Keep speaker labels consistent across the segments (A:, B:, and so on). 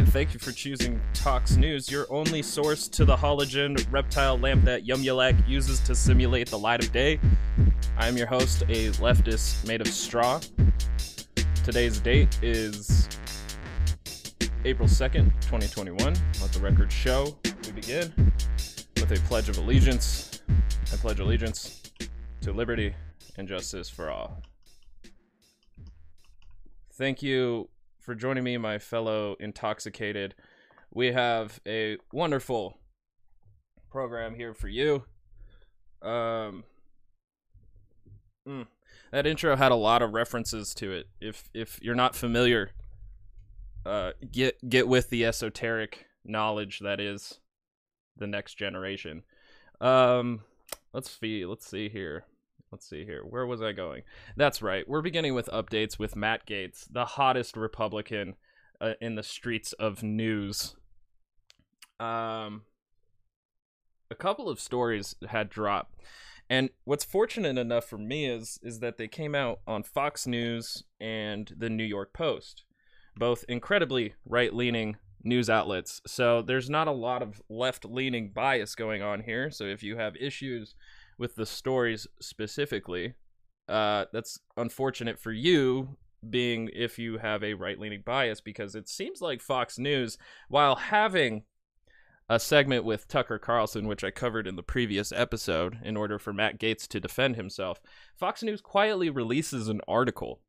A: Thank you for choosing Tox News, your only source to the halogen reptile lamp that Yumulak uses to simulate the light of day. I am your host, a leftist made of straw. Today's date is April 2nd, 2021. Let the record show. We begin with a pledge of allegiance. I pledge allegiance to liberty and justice for all. Thank you for joining me, my fellow intoxicated. We have a wonderful program here for you. Um, mm, that intro had a lot of references to it. If if you're not familiar, uh, get get with the esoteric knowledge that is the next generation. Um, let's see. Let's see here. Let's see here. Where was I going? That's right. We're beginning with updates with Matt Gaetz, the hottest Republican uh, in the streets of news. Um, a couple of stories had dropped, and what's fortunate enough for me is is that they came out on Fox News and the New York Post, both incredibly right-leaning news outlets. So there's not a lot of left-leaning bias going on here. So if you have issues with the stories specifically. Uh, that's unfortunate for you, being if you have a right leaning bias, because it seems like Fox News, while having a segment with Tucker Carlson, which I covered in the previous episode, in order for Matt Gaetz to defend himself, Fox News quietly releases an article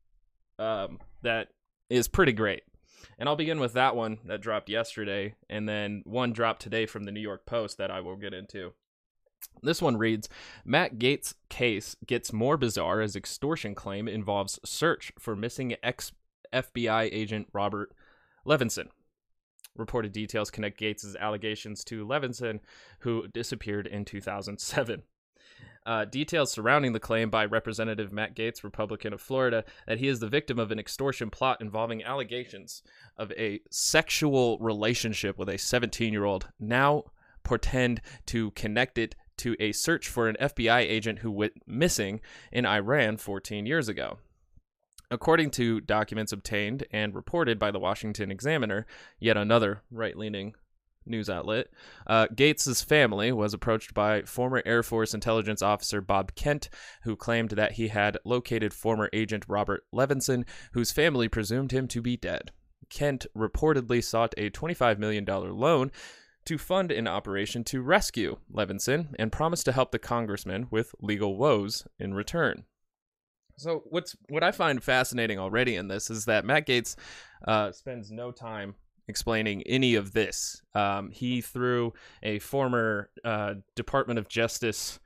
A: um, that is pretty great. And I'll begin with that one that dropped yesterday, and then one dropped today from the New York Post that I will get into. This one reads Matt Gaetz' case gets more bizarre as extortion claim involves search for missing ex FBI agent Robert Levinson. Reported details connect Gaetz' allegations to Levinson, who disappeared in 2007. Uh, details surrounding the claim by Representative Matt Gaetz, Republican of Florida, that he is the victim of an extortion plot involving allegations of a sexual relationship with a 17 year old, now portend to connect it to a search for an FBI agent who went missing in Iran 14 years ago. According to documents obtained and reported by the Washington Examiner, yet another right leaning news outlet, uh, Gaetz' family was approached by former Air Force intelligence officer Bob Kent, who claimed that he had located former agent Robert Levinson, whose family presumed him to be dead. Kent reportedly sought a $25 million loan to fund an operation to rescue Levinson and promised to help the congressman with legal woes in return. So what's what I find fascinating already in this is that Matt Gaetz uh, spends no time explaining any of this. Um, he threw a former uh, Department of Justice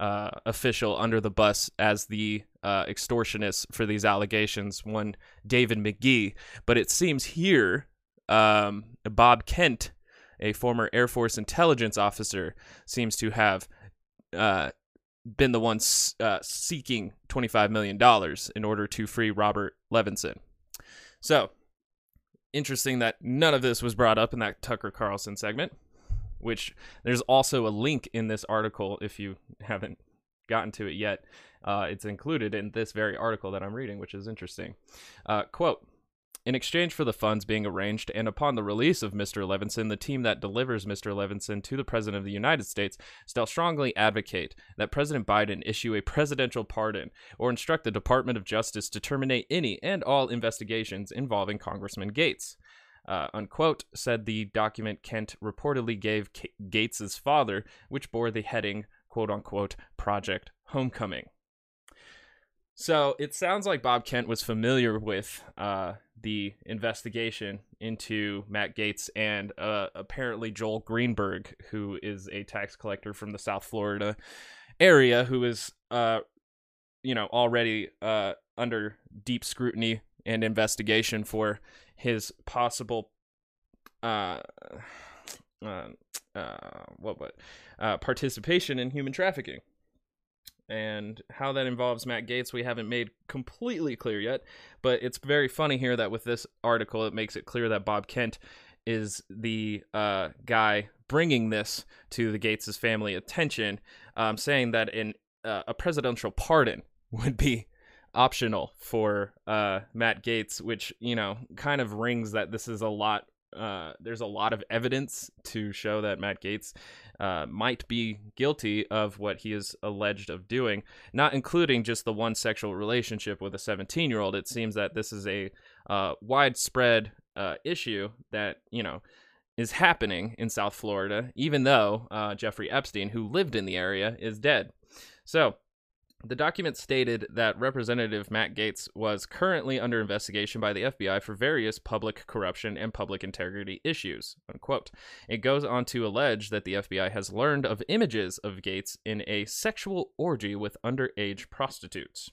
A: uh, official under the bus as the uh, extortionist for these allegations, one David McGee. But it seems here um, Bob Kent a former Air Force intelligence officer, seems to have uh, been the one uh, seeking $25 million in order to free Robert Levinson. So, interesting that none of this was brought up in that Tucker Carlson segment, which there's also a link in this article if you haven't gotten to it yet. Uh, it's included in this very article that I'm reading, which is interesting. Uh, quote in exchange for the funds being arranged, and upon the release of Mr. Levinson, the team that delivers Mr. Levinson to the President of the United States shall strongly advocate that President Biden issue a presidential pardon or instruct the Department of Justice to terminate any and all investigations involving Congressman Gaetz. Uh, unquote, said the document Kent reportedly gave K- Gaetz's father, which bore the heading, quote unquote, Project Homecoming. So it sounds like Bob Kent was familiar with uh, the investigation into Matt Gaetz and uh, apparently Joel Greenberg, who is a tax collector from the South Florida area, who is, uh, you know, already uh, under deep scrutiny and investigation for his possible, uh, uh, uh, what, what, participation in human trafficking and how that involves Matt Gaetz, we haven't made completely clear yet. But it's very funny here that with this article, it makes it clear that Bob Kent is the uh, guy bringing this to the Gaetz' family attention, um, saying that in uh, a presidential pardon would be optional for uh, Matt Gaetz, which you know kind of rings that this is a lot uh, there's a lot of evidence to show that Matt Gaetz uh, might be guilty of what he is alleged of doing, not including just the one sexual relationship with a 17 year old. It seems that this is a uh, widespread uh, issue that you know is happening in South Florida, even though uh, Jeffrey Epstein, who lived in the area, is dead. So the document stated that Representative Matt Gaetz was currently under investigation by the FBI for various public corruption and public integrity issues. Unquote. It goes on to allege that the FBI has learned of images of Gaetz in a sexual orgy with underage prostitutes.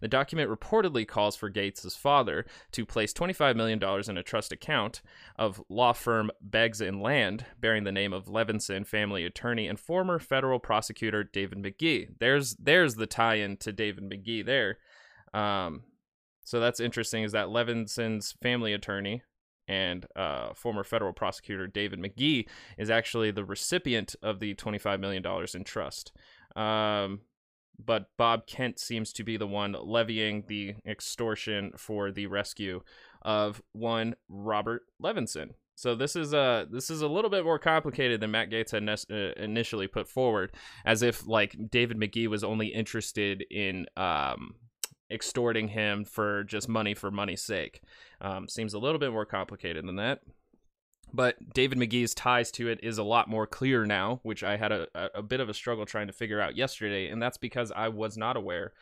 A: The document reportedly calls for Gaetz' father to place $25 million in a trust account of law firm Beggs and Lane, bearing the name of Levinson family attorney and former federal prosecutor David McGee. There's there's the tie-in to David McGee there. Um, so that's interesting. Is that Levinson's family attorney and uh, former federal prosecutor David McGee is actually the recipient of the $25 million in trust. Um, but Bob Kent seems to be the one levying the extortion for the rescue of one Robert Levinson. So this is a this is a little bit more complicated than Matt Gaetz had ne- uh, initially put forward, as if like David McGee was only interested in um, extorting him for just money for money's sake. Um, seems a little bit more complicated than that. But David McGee's ties to it is a lot more clear now, which I had a, a bit of a struggle trying to figure out yesterday, and that's because I was not aware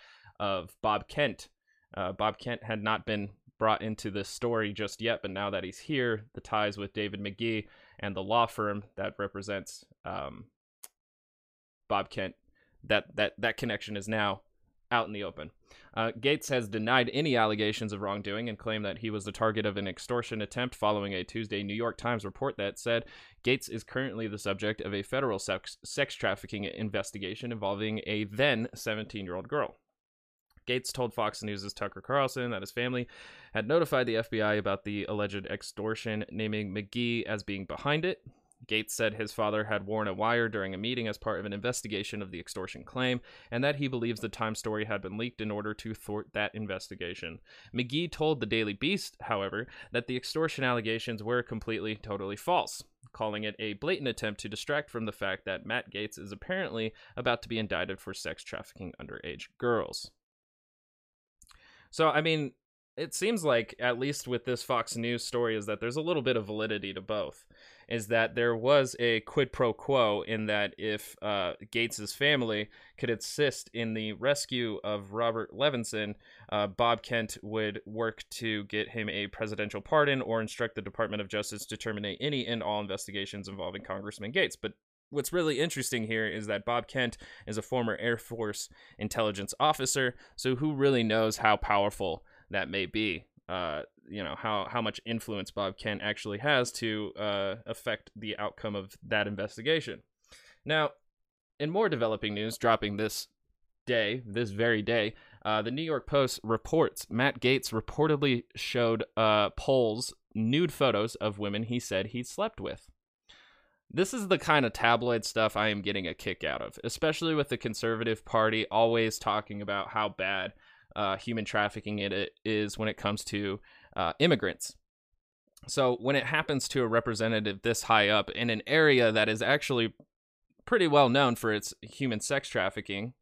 A: of Bob Kent. Uh, Bob Kent had not been brought into this story just yet, but now that he's here, the ties with David McGee and the law firm that represents um, Bob Kent, that that that connection is now out in the open. Uh, Gaetz has denied any allegations of wrongdoing and claimed that he was the target of an extortion attempt following a Tuesday New York Times report that said Gaetz is currently the subject of a federal sex, sex trafficking investigation involving a then 17 year old girl. Gaetz told Fox News' Tucker Carlson that his family had notified the FBI about the alleged extortion, naming McGee as being behind it. Gaetz said his father had worn a wire during a meeting as part of an investigation of the extortion claim, and that he believes the Time story had been leaked in order to thwart that investigation. McGee told the Daily Beast, however, that the extortion allegations were completely, totally false, calling it a blatant attempt to distract from the fact that Matt Gaetz is apparently about to be indicted for sex trafficking underage girls. So, I mean, it seems like, at least with this Fox News story, is that there's a little bit of validity to both is that there was a quid pro quo in that if uh, Gaetz's family could assist in the rescue of Robert Levinson, uh, Bob Kent would work to get him a presidential pardon or instruct the Department of Justice to terminate any and all investigations involving Congressman Gaetz. But what's really interesting here is that Bob Kent is a former Air Force intelligence officer, so who really knows how powerful that may be? uh, you know how how much influence Bob Kent actually has to uh, affect the outcome of that investigation. Now, in more developing news, dropping this day, this very day, uh, the New York Post reports Matt Gaetz reportedly showed uh, polls nude photos of women he said he slept with. This is the kind of tabloid stuff I am getting a kick out of, especially with the conservative party always talking about how bad uh, human trafficking it is when it comes to uh, immigrants. So when it happens to a representative this high up in an area that is actually pretty well known for its human sex trafficking,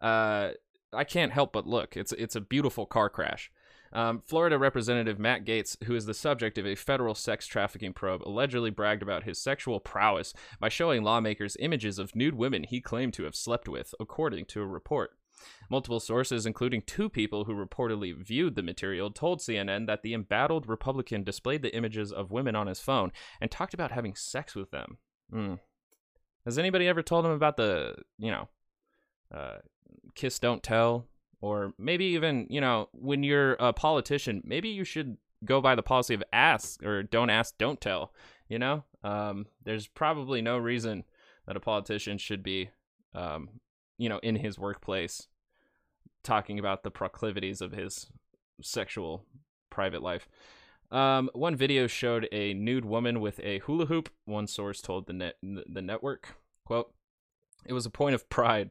A: uh, I can't help but look. It's it's a beautiful car crash. Um, Florida Representative Matt Gaetz, who is the subject of a federal sex trafficking probe, allegedly bragged about his sexual prowess by showing lawmakers images of nude women he claimed to have slept with, according to a report. Multiple sources, including two people who reportedly viewed the material, told CNN that the embattled Republican displayed the images of women on his phone and talked about having sex with them. Mm. Has anybody ever told him about the, you know, uh, kiss, don't tell? Or maybe even, you know, when you're a politician, maybe you should go by the policy of ask or don't ask, don't tell. You know, um, there's probably no reason that a politician should be um, you know, in his workplace, talking about the proclivities of his sexual private life. Um, one video showed a nude woman with a hula hoop. One source told the net the network, "quote It was a point of pride.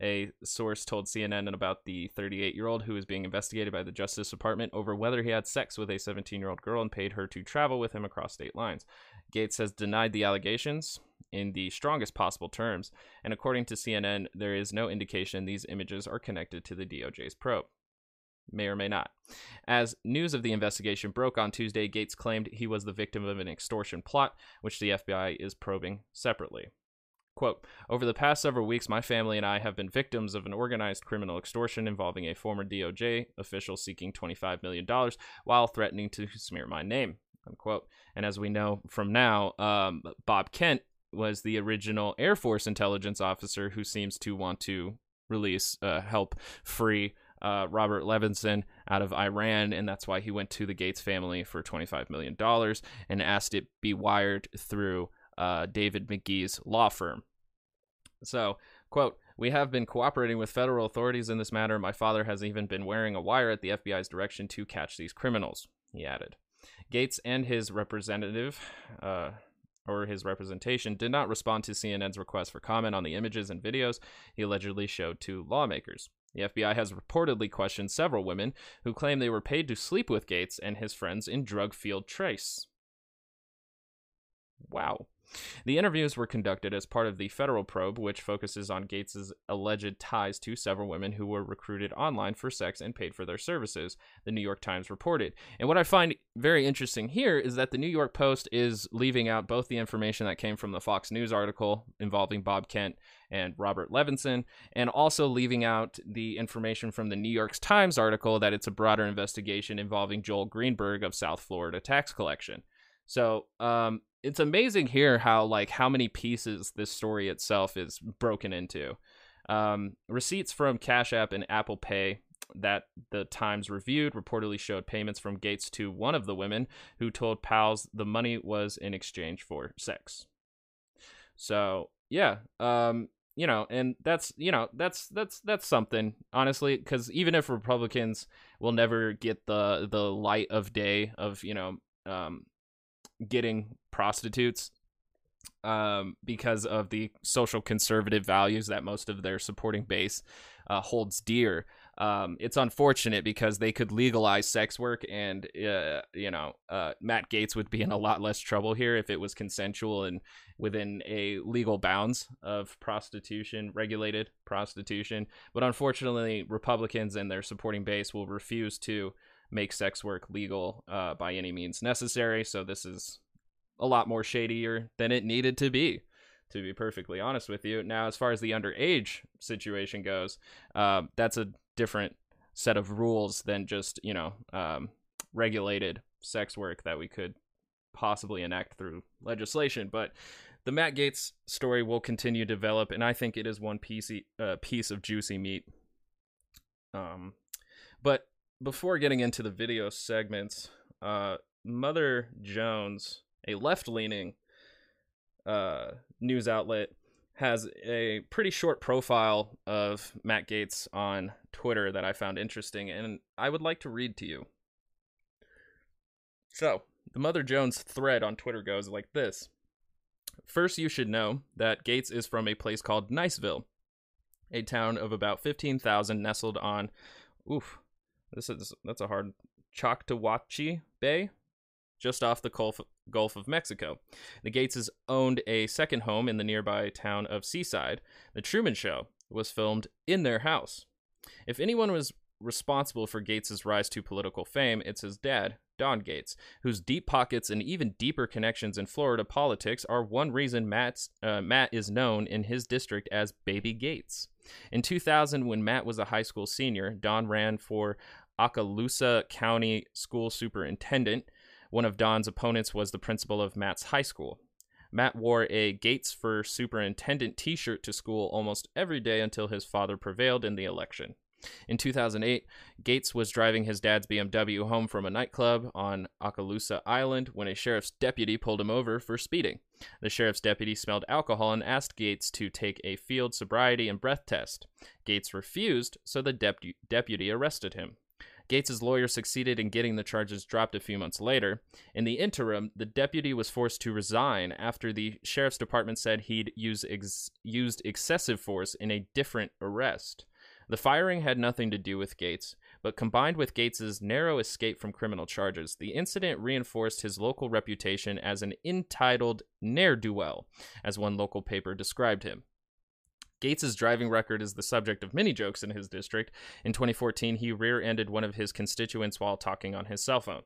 A: A source told CNN about the 38 year old who is being investigated by the Justice Department over whether he had sex with a 17 year old girl and paid her to travel with him across state lines. Gaetz has denied the allegations in the strongest possible terms, and according to CNN, there is no indication these images are connected to the DOJ's probe. May or may not. As news of the investigation broke on Tuesday, Gaetz claimed he was the victim of an extortion plot, which the FBI is probing separately. Quote, over the past several weeks, my family and I have been victims of an organized criminal extortion involving a former DOJ official seeking $25 million while threatening to smear my name, unquote. And as we know from now, um, Bob Kent was the original Air Force intelligence officer who seems to want to release, uh, help free uh, Robert Levinson out of Iran, and that's why he went to the Gaetz family for $25 million and asked it be wired through uh, David McGee's law firm. So, quote, we have been cooperating with federal authorities in this matter. My father has even been wearing a wire at the FBI's direction to catch these criminals, he added. Gaetz and his representative, uh, or his representation, did not respond to CNN's request for comment on the images and videos he allegedly showed to lawmakers. The FBI has reportedly questioned several women who claim they were paid to sleep with Gaetz and his friends in drug field trace. Wow. The interviews were conducted as part of the federal probe, which focuses on Gaetz's alleged ties to several women who were recruited online for sex and paid for their services, the New York Times reported. And what I find very interesting here is that the New York Post is leaving out both the information that came from the Fox News article involving Bob Kent and Robert Levinson, and also leaving out the information from the New York Times article that it's a broader investigation involving Joel Greenberg of South Florida tax collection. So, um, it's amazing here how like how many pieces this story itself is broken into. Um, receipts from Cash App and Apple Pay that the Times reviewed reportedly showed payments from Gaetz to one of the women who told pals the money was in exchange for sex. So yeah, um, you know, and that's you know that's that's that's something honestly, because even if Republicans will never get the the light of day of you know um, getting prostitutes um, because of the social conservative values that most of their supporting base uh, holds dear. Um, it's unfortunate because they could legalize sex work, and uh, you know, uh, Matt Gaetz would be in a lot less trouble here if it was consensual and within a legal bounds of prostitution, regulated prostitution. But unfortunately, Republicans and their supporting base will refuse to make sex work legal uh, by any means necessary. So this is a lot more shadier than it needed to be, to be perfectly honest with you. Now, as far as the underage situation goes, uh, that's a different set of rules than just you know um, regulated sex work that we could possibly enact through legislation. But the Matt Gaetz story will continue to develop, and I think it is one piece uh, piece of juicy meat. Um, but before getting into the video segments, uh, Mother Jones, a left leaning uh, news outlet, has a pretty short profile of Matt Gaetz on Twitter that I found interesting, and I would like to read to you. So, the Mother Jones thread on Twitter goes like this First, you should know that Gaetz is from a place called Niceville, a town of about 15,000 nestled on, oof, this is that's a hard Choctawhatchee Bay, just off the Gulf, of Mexico. The Gaetz owned a second home in the nearby town of Seaside. The Truman Show was filmed in their house. If anyone was responsible for Gaetz's rise to political fame, it's his dad, Don Gaetz, whose deep pockets and even deeper connections in Florida politics are one reason Matt's, uh, Matt is known in his district as Baby Gaetz. In 2000, when Matt was a high school senior, Don ran for Okaloosa County School Superintendent. One of Don's opponents was the principal of Matt's high school. Matt wore a Gaetz for Superintendent t shirt to school almost every day until his father prevailed in the election. In 2008, Gaetz was driving his dad's BMW home from a nightclub on Okaloosa Island when a sheriff's deputy pulled him over for speeding. The sheriff's deputy smelled alcohol and asked Gaetz to take a field sobriety and breath test. Gaetz refused, so the deputy arrested him. Gaetz's lawyer succeeded in getting the charges dropped a few months later. In the interim, the deputy was forced to resign after the sheriff's department said he'd use ex- used excessive force in a different arrest. The firing had nothing to do with Gaetz, but combined with Gaetz's narrow escape from criminal charges, the incident reinforced his local reputation as an entitled ne'er-do-well, as one local paper described him. Gaetz's driving record is the subject of many jokes in his district. In 2014, he rear-ended one of his constituents while talking on his cell phone.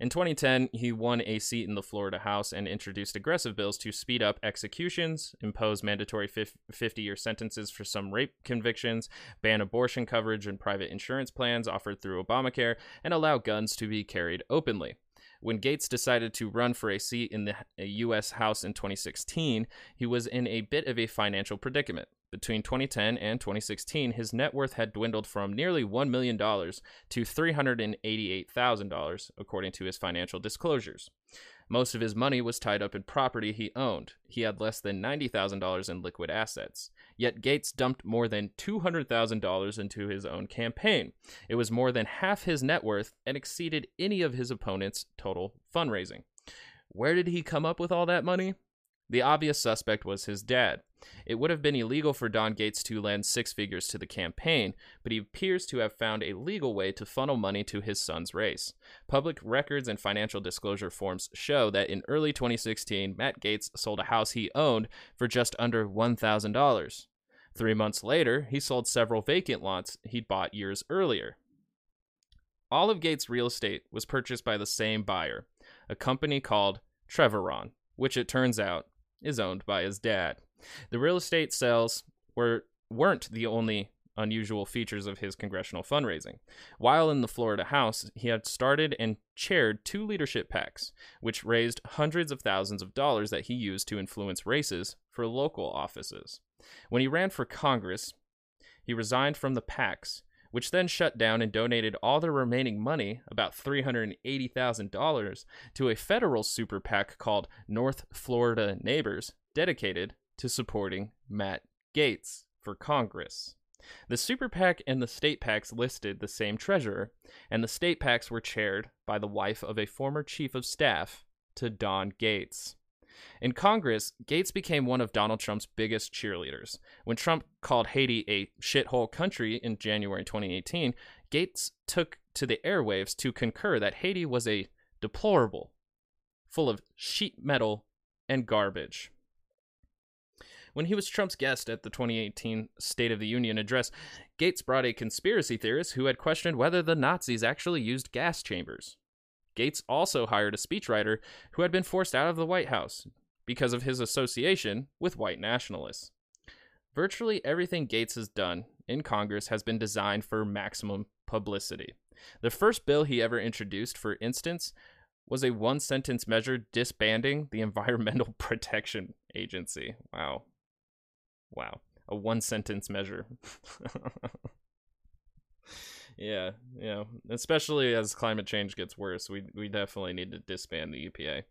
A: In 2010, he won a seat in the Florida House and introduced aggressive bills to speed up executions, impose mandatory 50 year sentences for some rape convictions, ban abortion coverage and private insurance plans offered through Obamacare, and allow guns to be carried openly. When Gaetz decided to run for a seat in the U.S. House in 2016, he was in a bit of a financial predicament. Between 2010 and 2016, his net worth had dwindled from nearly $1 million to $388,000, according to his financial disclosures. Most of his money was tied up in property he owned. He had less than $90,000 in liquid assets. Yet Gaetz dumped more than $200,000 into his own campaign. It was more than half his net worth and exceeded any of his opponent's total fundraising. Where did he come up with all that money? The obvious suspect was his dad. It would have been illegal for Don Gaetz to lend six figures to the campaign, but he appears to have found a legal way to funnel money to his son's race. Public records and financial disclosure forms show that in early 2016, Matt Gaetz sold a house he owned for just under $1,000. Three months later, he sold several vacant lots he'd bought years earlier. All of Gaetz' real estate was purchased by the same buyer, a company called Trevoron, which it turns out is owned by his dad. The real estate sales were weren't the only unusual features of his congressional fundraising. While in the Florida House, he had started and chaired two leadership PACs, which raised hundreds of thousands of dollars that he used to influence races for local offices. When he ran for Congress, he resigned from the PACs which then shut down and donated all the remaining money, about $380,000, to a federal super PAC called North Florida Neighbors, dedicated to supporting Matt Gaetz for Congress. The super PAC and the state PACs listed the same treasurer, and the state PACs were chaired by the wife of a former chief of staff to Don Gaetz. In Congress, Gaetz became one of Donald Trump's biggest cheerleaders. When Trump called Haiti a shithole country in January 2018, Gaetz took to the airwaves to concur that Haiti was a deplorable, full of sheet metal and garbage. When he was Trump's guest at the 2018 State of the Union address, Gaetz brought a conspiracy theorist who had questioned whether the Nazis actually used gas chambers. Gaetz also hired a speechwriter who had been forced out of the White House because of his association with white nationalists. Virtually everything Gaetz has done in Congress has been designed for maximum publicity. The first bill he ever introduced, for instance, was a one sentence measure disbanding the Environmental Protection Agency. Wow. Wow. A one sentence measure. Yeah, yeah. Especially as climate change gets worse, we we definitely need to disband the EPA.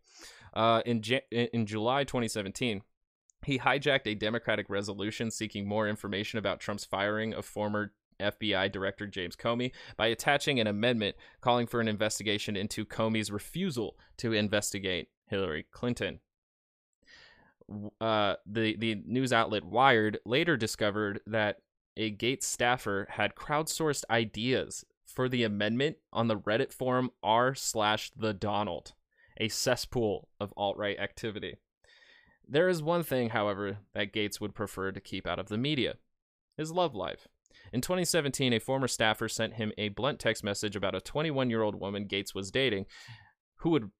A: Uh, in in July 2017, he hijacked a Democratic resolution seeking more information about Trump's firing of former FBI Director James Comey by attaching an amendment calling for an investigation into Comey's refusal to investigate Hillary Clinton. Uh, the the news outlet Wired later discovered that a Gaetz staffer had crowdsourced ideas for the amendment on the Reddit forum r slash the Donald, a cesspool of alt right activity. There is one thing, however, that Gaetz would prefer to keep out of the media his love life. In 2017, a former staffer sent him a blunt text message about a 21 year old woman Gaetz was dating, who would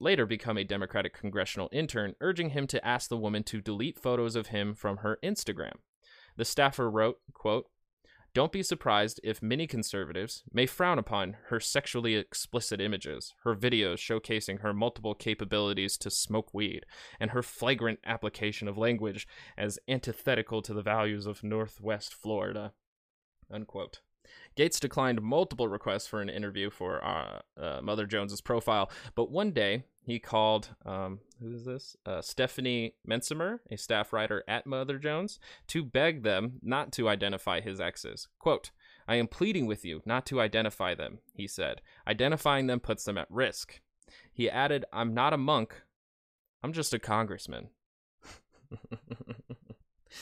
A: later become a Democratic congressional intern, urging him to ask the woman to delete photos of him from her Instagram. The staffer wrote, quote, don't be surprised if many conservatives may frown upon her sexually explicit images, her videos showcasing her multiple capabilities to smoke weed, and her flagrant application of language as antithetical to the values of Northwest Florida. Unquote. Gaetz declined multiple requests for an interview for uh, uh, Mother Jones's profile, but one day he called um, who is this? Uh, Stephanie Mencimer, a staff writer at Mother Jones, to beg them not to identify his exes. Quote, I am pleading with you not to identify them, he said. Identifying them puts them at risk. He added, I'm not a monk, I'm just a congressman.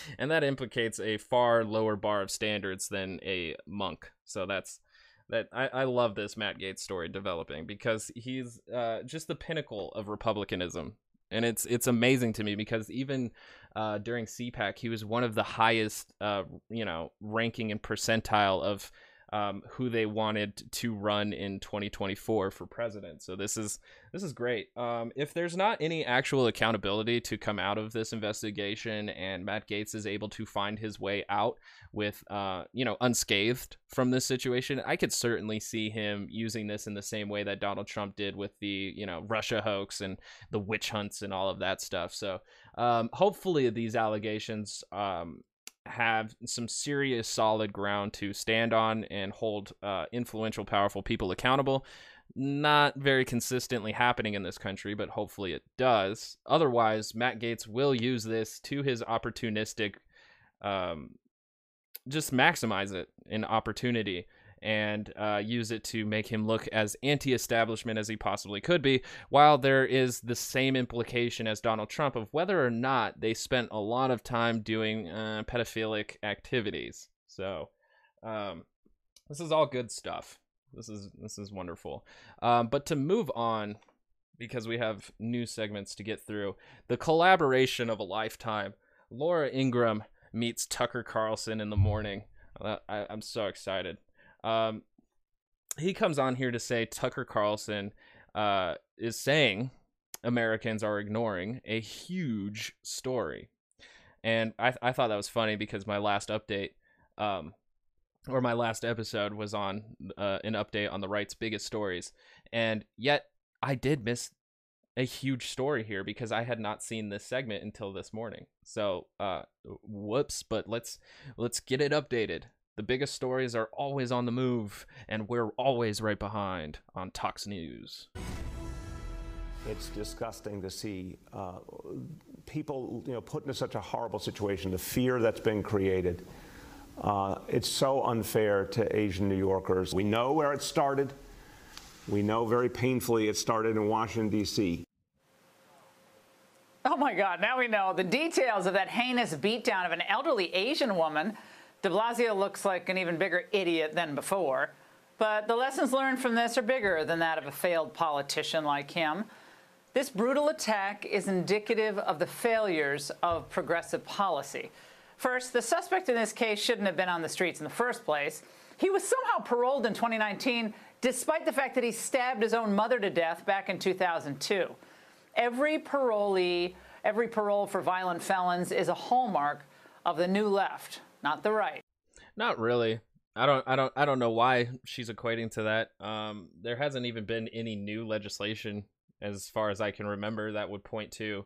A: and that implicates a far lower bar of standards than a monk. So that's that I, I love this Matt Gaetz story developing because he's uh, just the pinnacle of republicanism and it's it's amazing to me because even uh, during CPAC, he was one of the highest, uh, you know, ranking and percentile of um, who they wanted to run in 2024 for president. So this is this is great. Um, if there's not any actual accountability to come out of this investigation, and Matt Gaetz is able to find his way out with, uh, you know, unscathed from this situation, I could certainly see him using this in the same way that Donald Trump did with the, you know, Russia hoax and the witch hunts and all of that stuff. So um, hopefully these allegations um, have some serious solid ground to stand on and hold uh, influential, powerful people accountable. Not very consistently happening in this country, but hopefully it does. Otherwise, Matt Gaetz will use this to his opportunistic, um, just maximize it in opportunity and uh, use it to make him look as anti establishment as he possibly could be, while there is the same implication as Donald Trump of whether or not they spent a lot of time doing uh, pedophilic activities. So, um, this is all good stuff. This is this is wonderful. Um, but to move on, because we have new segments to get through, the collaboration of a lifetime. Laura Ingraham meets Tucker Carlson in the morning. Uh, I, I'm so excited. Um, he comes on here to say Tucker Carlson uh, is saying Americans are ignoring a huge story. And I, I thought that was funny because my last update, um, or my last episode was on uh, an update on the right's biggest stories. And yet I did miss a huge story here because I had not seen this segment until this morning. So, uh, whoops, but let's let's get it updated. The biggest stories are always on the move, and we're always right behind on Tox News.
B: It's disgusting to see uh, people, you know, put into such a horrible situation. The fear that's been created. Uh, it's so unfair to Asian New Yorkers. We know where it started. We know very painfully it started in Washington, D.C.
C: Oh my God, now we know the details of that heinous beatdown of an elderly Asian woman de Blasio looks like an even bigger idiot than before. But the lessons learned from this are bigger than that of a failed politician like him. This brutal attack is indicative of the failures of progressive policy. First, the suspect in this case shouldn't have been on the streets in the first place. He was somehow paroled in 2019, despite the fact that he stabbed his own mother to death back in 2002. Every parolee, every parole for violent felons is a hallmark of the new left not the right.
A: Not really. I don't I don't I don't know why she's equating to that. Um there hasn't even been any new legislation as far as I can remember that would point to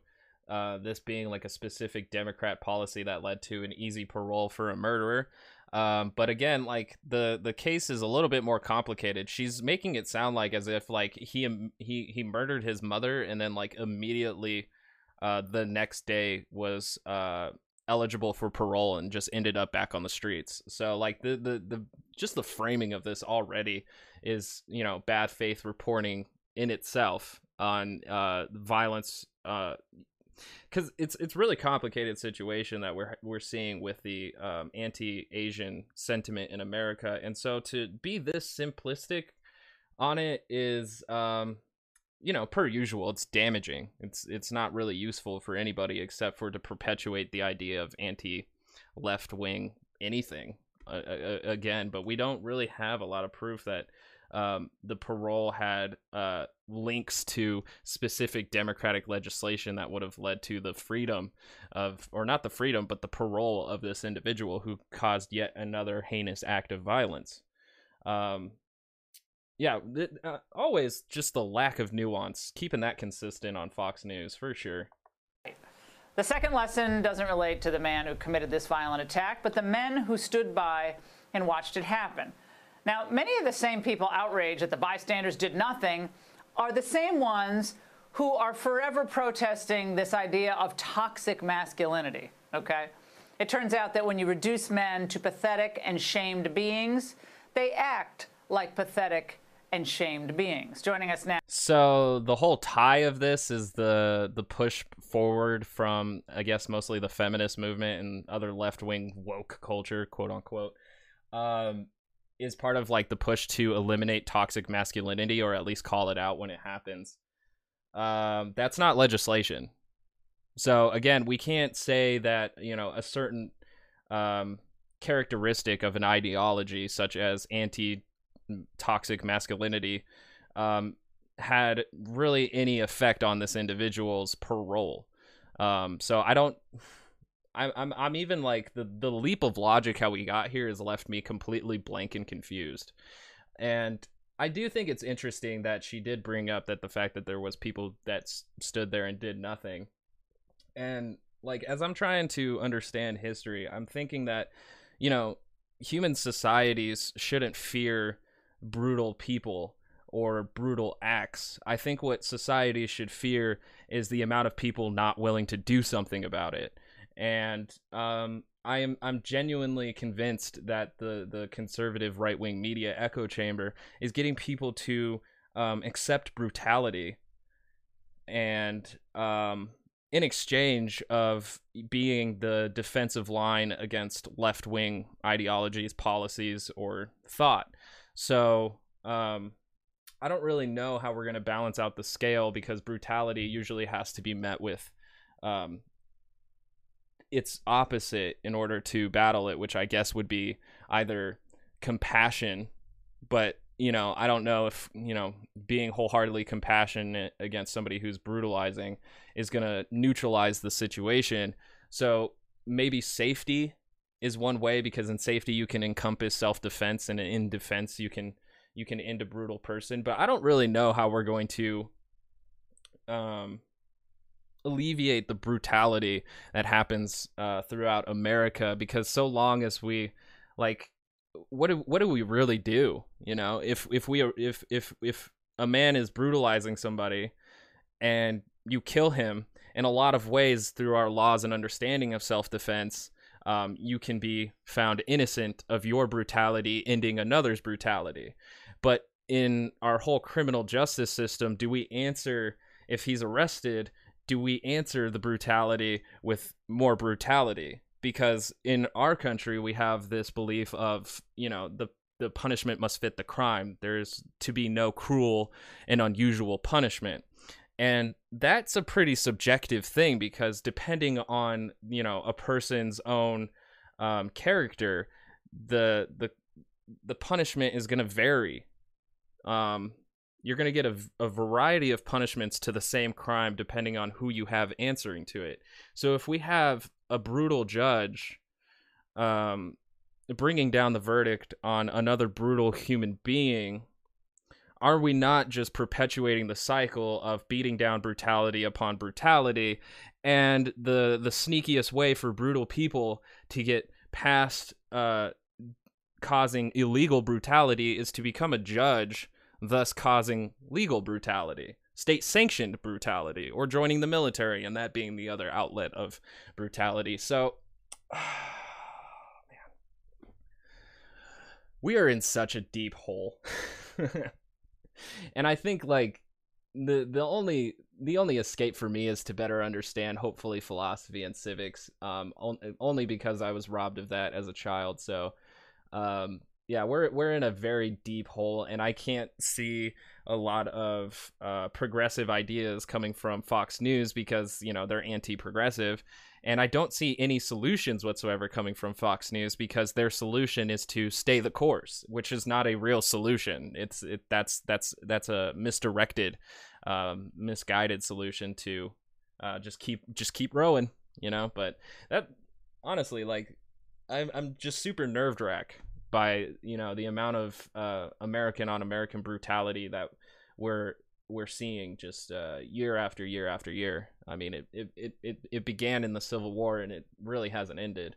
A: uh, this being like a specific Democrat policy that led to an easy parole for a murderer. Um, but again, like the the case is a little bit more complicated. She's making it sound like as if like he he he murdered his mother and then like immediately uh, the next day was uh, eligible for parole and just ended up back on the streets. So like the the the just the framing of this already is, you know, bad faith reporting in itself on uh violence uh because it's it's really complicated situation that we're we're seeing with the um, anti-Asian sentiment in America, and so to be this simplistic on it is um, you know, per usual, it's damaging. It's it's not really useful for anybody except for to perpetuate the idea of anti left wing anything uh, uh, again. But we don't really have a lot of proof that um, the parole had uh, links to specific democratic legislation that would have led to the freedom of, or not the freedom, but the parole of this individual who caused yet another heinous act of violence. Um, yeah, uh, always just the lack of nuance, keeping that consistent on Fox News for sure.
C: The second lesson doesn't relate to the man who committed this violent attack, but the men who stood by and watched it happen. Now, many of the same people outraged that the bystanders did nothing are the same ones who are forever protesting this idea of toxic masculinity, okay? It turns out that when you reduce men to pathetic and shamed beings, they act like pathetic and shamed beings. Joining us now.
A: So the whole tie of this is the the push forward from I guess mostly the feminist movement and other left wing woke culture, quote unquote, um, is part of like the push to eliminate toxic masculinity or at least call it out when it happens. Um, that's not legislation. So again, we can't say that you know a certain um, characteristic of an ideology, such as anti toxic masculinity, um, had really any effect on this individual's parole. Um, so I don't. I'm, I'm I'm even like the the leap of logic how we got here has left me completely blank and confused, and I do think it's interesting that she did bring up that the fact that there was people that s- stood there and did nothing, and like as I'm trying to understand history, I'm thinking that you know human societies shouldn't fear brutal people or brutal acts. I think what society should fear is the amount of people not willing to do something about it. And um, I am I'm genuinely convinced that the the conservative right wing media echo chamber is getting people to um, accept brutality, and um, in exchange of being the defensive line against left wing ideologies, policies, or thought. So um, I don't really know how we're going to balance out the scale because brutality usually has to be met with um, its opposite in order to battle it, which I guess would be either compassion, but you know, I don't know if, you know, being wholeheartedly compassionate against somebody who's brutalizing is going to neutralize the situation. So maybe safety is one way because in safety you can encompass self-defense and in defense you can you can end a brutal person, but I don't really know how we're going to um alleviate the brutality that happens uh, throughout America because so long as we like what do what do we really do you know? If if we if if if a man is brutalizing somebody and you kill him in a lot of ways through our laws and understanding of self-defense um, you can be found innocent of your brutality ending another's brutality. But in our whole criminal justice system do we answer if he's arrested do we answer the brutality with more brutality? Because in our country we have this belief of you know the the punishment must fit the crime. There's to be no cruel and unusual punishment and that's a pretty subjective thing because depending on you know a person's own um, character the the the punishment is going to vary um you're going to get a, a variety of punishments to the same crime depending on who you have answering to it. So if we have a brutal judge um, bringing down the verdict on another brutal human being, are we not just perpetuating the cycle of beating down brutality upon brutality and the the sneakiest way for brutal people to get past uh, causing illegal brutality is to become a judge thus causing legal brutality, state sanctioned brutality, or joining the military, and that being the other outlet of brutality. So, we are in such a deep hole. and I think like the the only the only escape for me is to better understand hopefully philosophy and civics um on, only because I was robbed of that as a child. So um yeah, we're we're in a very deep hole, and I can't see a lot of uh, progressive ideas coming from Fox News because you know they're anti-progressive, and I don't see any solutions whatsoever coming from Fox News because their solution is to stay the course, which is not a real solution. It's it that's that's that's a misdirected, um, misguided solution to uh, just keep just keep rowing, you know. But that honestly, like, I'm I'm just super nerve wracked by you know the amount of uh, American on American brutality that we're we're seeing just uh, year after year after year. I mean, it, it it it began in the Civil War and it really hasn't ended.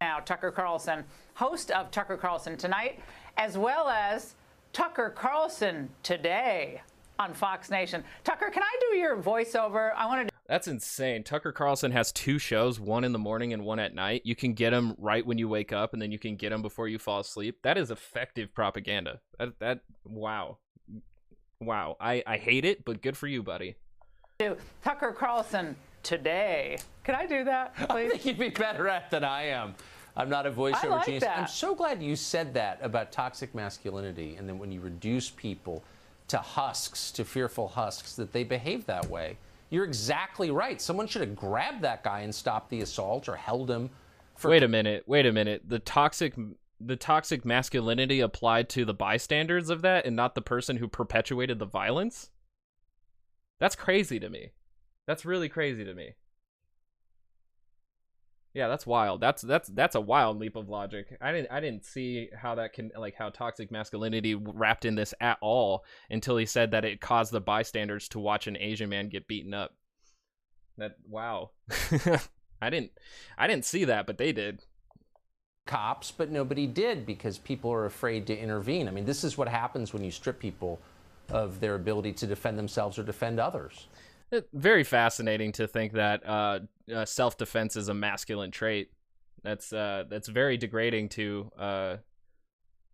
C: Now, Tucker Carlson, host of Tucker Carlson Tonight, as well as Tucker Carlson Today on Fox Nation. Tucker, can I do your voiceover? I wanted to
A: That's insane. Tucker Carlson has two shows, one in the morning and one at night. You can get them right when you wake up, and then you can get them before you fall asleep. That is effective propaganda. That that wow, wow. I I hate it, but good for you, buddy.
C: Tucker Carlson today. Can I do that, please?
D: I think you'd be better at than I am. I'm not a voiceover
C: I like
D: genius.
C: that.
D: I'm so glad you said that about toxic masculinity, and then when you reduce people to husks, to fearful husks, that they behave that way. You're exactly right. Someone should have grabbed that guy and stopped the assault or held him. For
A: Wait a minute. Wait a minute. The toxic the toxic masculinity applied to the bystanders of that and not the person who perpetuated the violence? That's crazy to me. That's really crazy to me. Yeah, that's wild. That's that's that's a wild leap of logic. I didn't I didn't see how that can like how toxic masculinity wrapped in this at all until he said that it caused the bystanders to watch an Asian man get beaten up. That wow. I didn't I didn't see that, but they did.
D: cops, but nobody did because people are afraid to intervene. I mean, this is what happens when you strip people of their ability to defend themselves or defend others.
A: It- very fascinating to think that uh, uh, self-defense is a masculine trait. That's uh, that's very degrading to uh,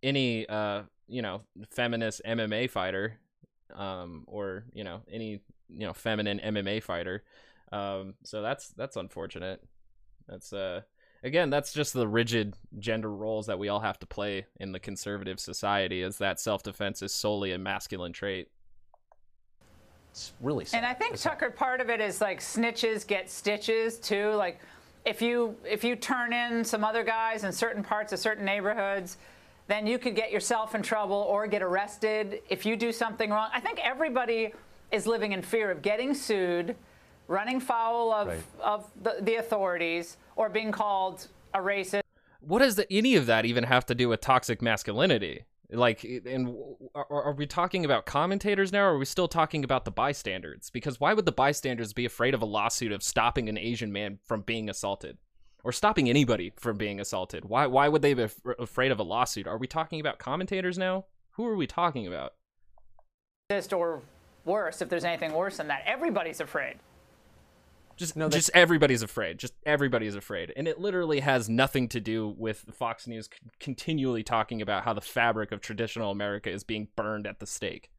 A: any uh, you know feminist MMA fighter, um, or you know any you know feminine MMA fighter. Um, so that's that's unfortunate. That's uh, again that's just the rigid gender roles that we all have to play in the conservative society. Is that self-defense is solely a masculine trait.
D: It's really sad.
C: And I think
D: It's-
C: Tucker, part of it is like snitches get stitches too. Like if you if you turn in some other guys in certain parts of certain neighborhoods, then you could get yourself in trouble or get arrested if you do something wrong. I think everybody is living in fear of getting sued, running foul of
D: Right.
C: of the, the authorities, or being called a racist.
A: what does the, any of that even have to do with toxic masculinity? Like, and are, are we talking about commentators now, or are we still talking about the bystanders? Because why would the bystanders be afraid of a lawsuit of stopping an Asian man from being assaulted, or stopping anybody from being assaulted? Why why would they be af- afraid of a lawsuit? Are we talking about commentators now? Who are we talking about?
C: or worse if there's anything worse than that. Everybody's afraid.
A: Just
D: No,
A: just everybody's afraid. Just everybody's afraid, and it literally has nothing to do with Fox News c- continually talking about how the fabric of traditional America is being burned at the stake.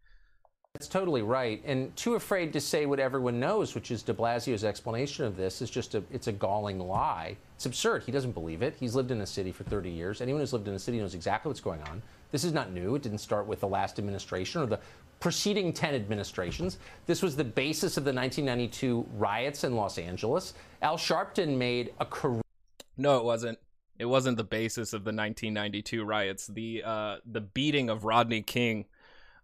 D: It's totally right, and too afraid to say what everyone knows, which is De Blasio's explanation of this is just a it's a galling lie. It's absurd. He doesn't believe it. He's lived in a city for 30 years. Anyone who's lived in a city knows exactly what's going on. This is not new. It didn't start with the last administration or the preceding 10 administrations. This was the basis of the 1992 riots in Los Angeles. Al Sharpton made a career
A: No, it wasn't. It wasn't the basis of the 1992 riots. The uh, the beating of Rodney King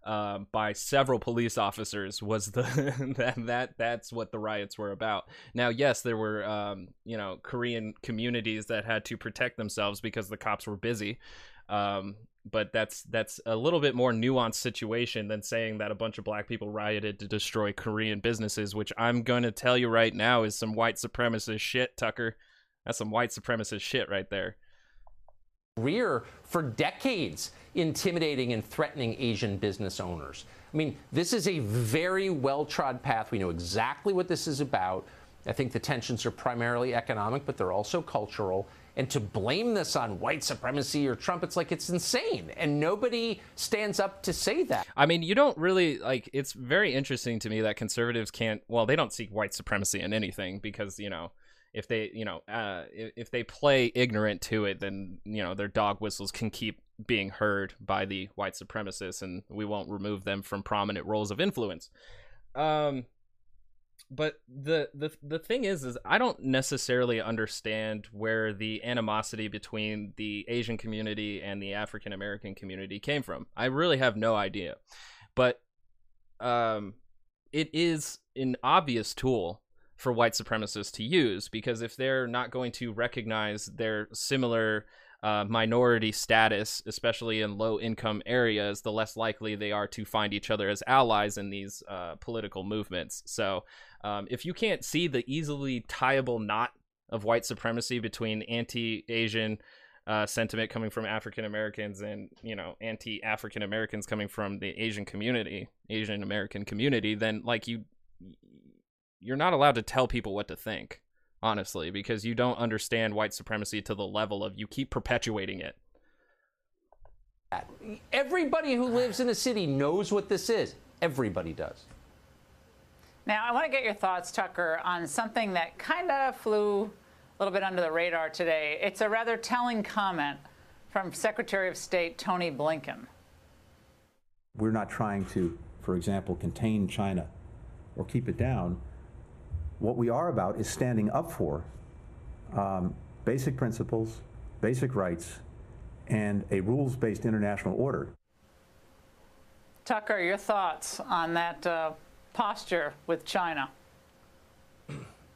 A: uh, by several police officers was the that that that's what the riots were about. Now, yes, there were um, you know Korean communities that had to protect themselves because the cops were busy. Um, but that's that's a little bit more nuanced situation than saying that a bunch of black people rioted to destroy Korean businesses, which I'm going to tell you right now is some white supremacist shit, Tucker. That's some white supremacist shit right there.
D: career for decades intimidating and threatening Asian business owners. I mean, this is a very well trod path. We know exactly what this is about. I think the tensions are primarily economic, but they're also cultural. And to blame this on white supremacy or Trump, it's like it's insane. And nobody stands up to say that.
A: I mean, you don't really like. It's very interesting to me that conservatives can't. Well, they don't seek white supremacy in anything because you know, if they you know, uh, if, if they play ignorant to it, then you know their dog whistles can keep being heard by the white supremacists, and we won't remove them from prominent roles of influence. Um, but the the the thing is is I don't necessarily understand where the animosity between the Asian community and the African American community came from. I really have no idea. But um it is an obvious tool for white supremacists to use because if they're not going to recognize their similar uh, minority status, especially in low income areas, the less likely they are to find each other as allies in these uh, political movements. So, um, if you can't see the easily tieable knot of white supremacy between anti Asian uh, sentiment coming from African Americans and you know anti African Americans coming from the Asian community, Asian American community, then like you you're not allowed to tell people what to think, honestly, because you don't understand white supremacy to the level of you keep perpetuating it.
D: Everybody who lives in a city knows what this is. Everybody does.
C: Now, I want to get your thoughts, Tucker, on something that kind of flew a little bit under the radar today. It's a rather telling comment from Secretary of State Tony Blinken.
E: We're not trying to, for example, contain China or keep it down. What we are about is standing up for um, basic principles, basic rights, and a rules based international order.
C: Tucker, your thoughts on that uh, posture with China?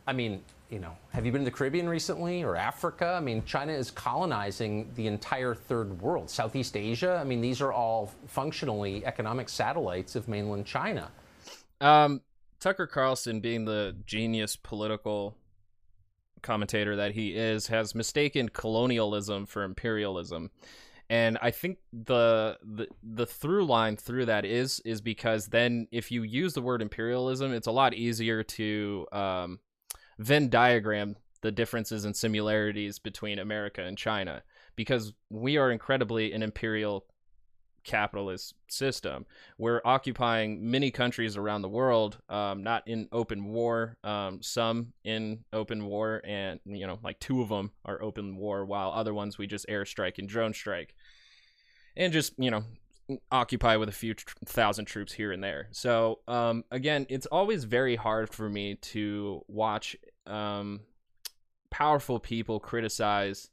D: I mean, you know, have you been to the Caribbean recently or Africa? I mean, China is colonizing the entire third world, Southeast Asia. I mean, these are all functionally economic satellites of mainland China.
A: Um, Tucker Carlson, being the genius political commentator that he is, has mistaken colonialism for imperialism. And I think the, the the through line through that is is because then if you use the word imperialism, it's a lot easier to um, Venn diagram the differences and similarities between America and China because we are incredibly an imperial capitalist system. We're occupying many countries around the world, um, not in open war, um, some in open war, and you know, like two of them are open war, while other ones we just airstrike and drone strike, and just you know occupy with a few tr- thousand troops here and there. So um, again, it's always very hard for me to watch um, powerful people criticize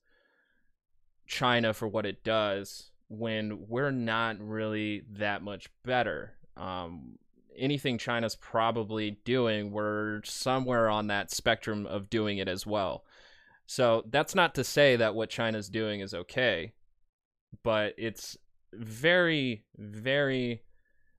A: China for what it does when we're not really that much better. Um, anything China's probably doing, we're somewhere on that spectrum of doing it as well. So that's not to say that what China's doing is okay, but it's very, very,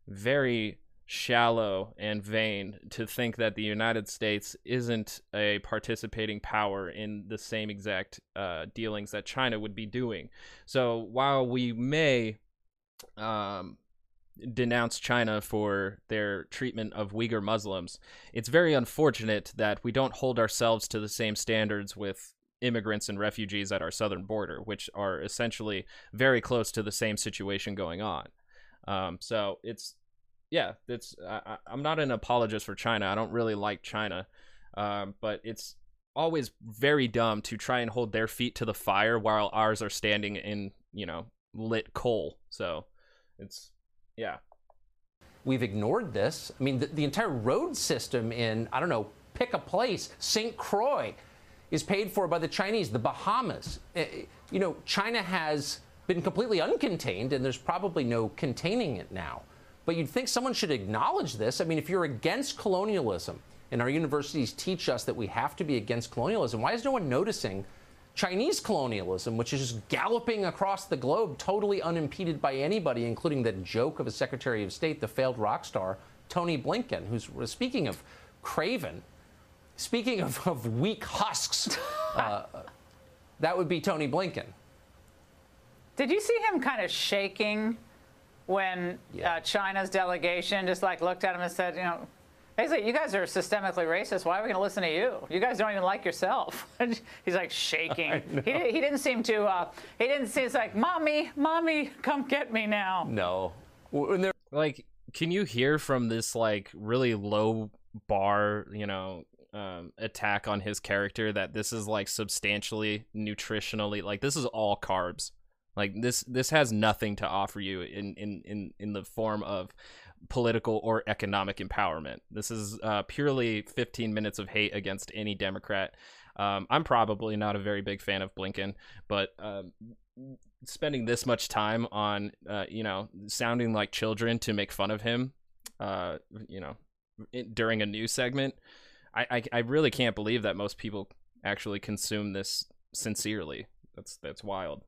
A: very shallow and vain to think that the United States isn't a participating power in the same exact uh, dealings that China would be doing. So while we may um, denounce China for their treatment of Uyghur Muslims, it's very unfortunate that we don't hold ourselves to the same standards with immigrants and refugees at our southern border, which are essentially very close to the same situation going on. Um, so it's yeah, it's I, I'm not an apologist for China. I don't really like China, um, but it's always very dumb to try and hold their feet to the fire while ours are standing in you know lit coal. So it's yeah.
D: We've ignored this. I mean, the, the entire road system in I don't know, pick a place, St. Croix, is paid for by the Chinese. The Bahamas, eh, you know, China has been completely uncontained, and there's probably no containing it now. But you'd think someone should acknowledge this. I mean, if you're against colonialism, and our universities teach us that we have to be against colonialism, why is no one noticing Chinese colonialism, which is just galloping across the globe, totally unimpeded by anybody, including the joke of a Secretary of State, the failed rock star, Tony Blinken, who's speaking of craven, speaking of, of weak husks, uh, that would be Tony Blinken.
C: Did you see him kind of shaking when yeah. uh, China's delegation just like looked at him and said, you know, basically, you guys are systemically racist. Why are we going to listen to you? You guys don't even like yourself. He's like shaking. He, he didn't seem to. Uh, he didn't seem like, mommy, mommy, come get me now.
D: No.
A: when they're like, can you hear from this like really low bar, you know, um, attack on his character that this is like substantially nutritionally like this is all carbs like this this has nothing to offer you in in in, in the form of political or economic empowerment. This is uh, purely 15 minutes of hate against any Democrat. Um, I'm probably not a very big fan of Blinken, but um, spending this much time on, uh, you know, sounding like children to make fun of him, uh, you know, during a news segment, I, I, I really can't believe that most people actually consume this sincerely. That's that's wild.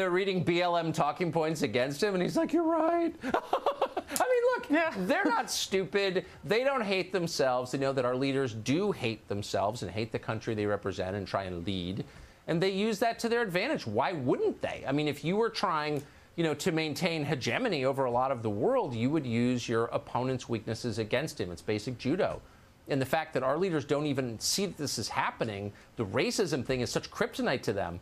D: They're reading BLM talking points against him, and he's like, You're right. I mean, look, yeah. they're not stupid. They don't hate themselves. They know that our leaders do hate themselves and hate the country they represent and try and lead. And they use that to their advantage. Why wouldn't they? I mean, if you were trying you know, to maintain hegemony over a lot of the world, you would use your opponent's weaknesses against him. It's basic judo. And the fact that our leaders don't even see that this is happening, the racism thing is such kryptonite to them.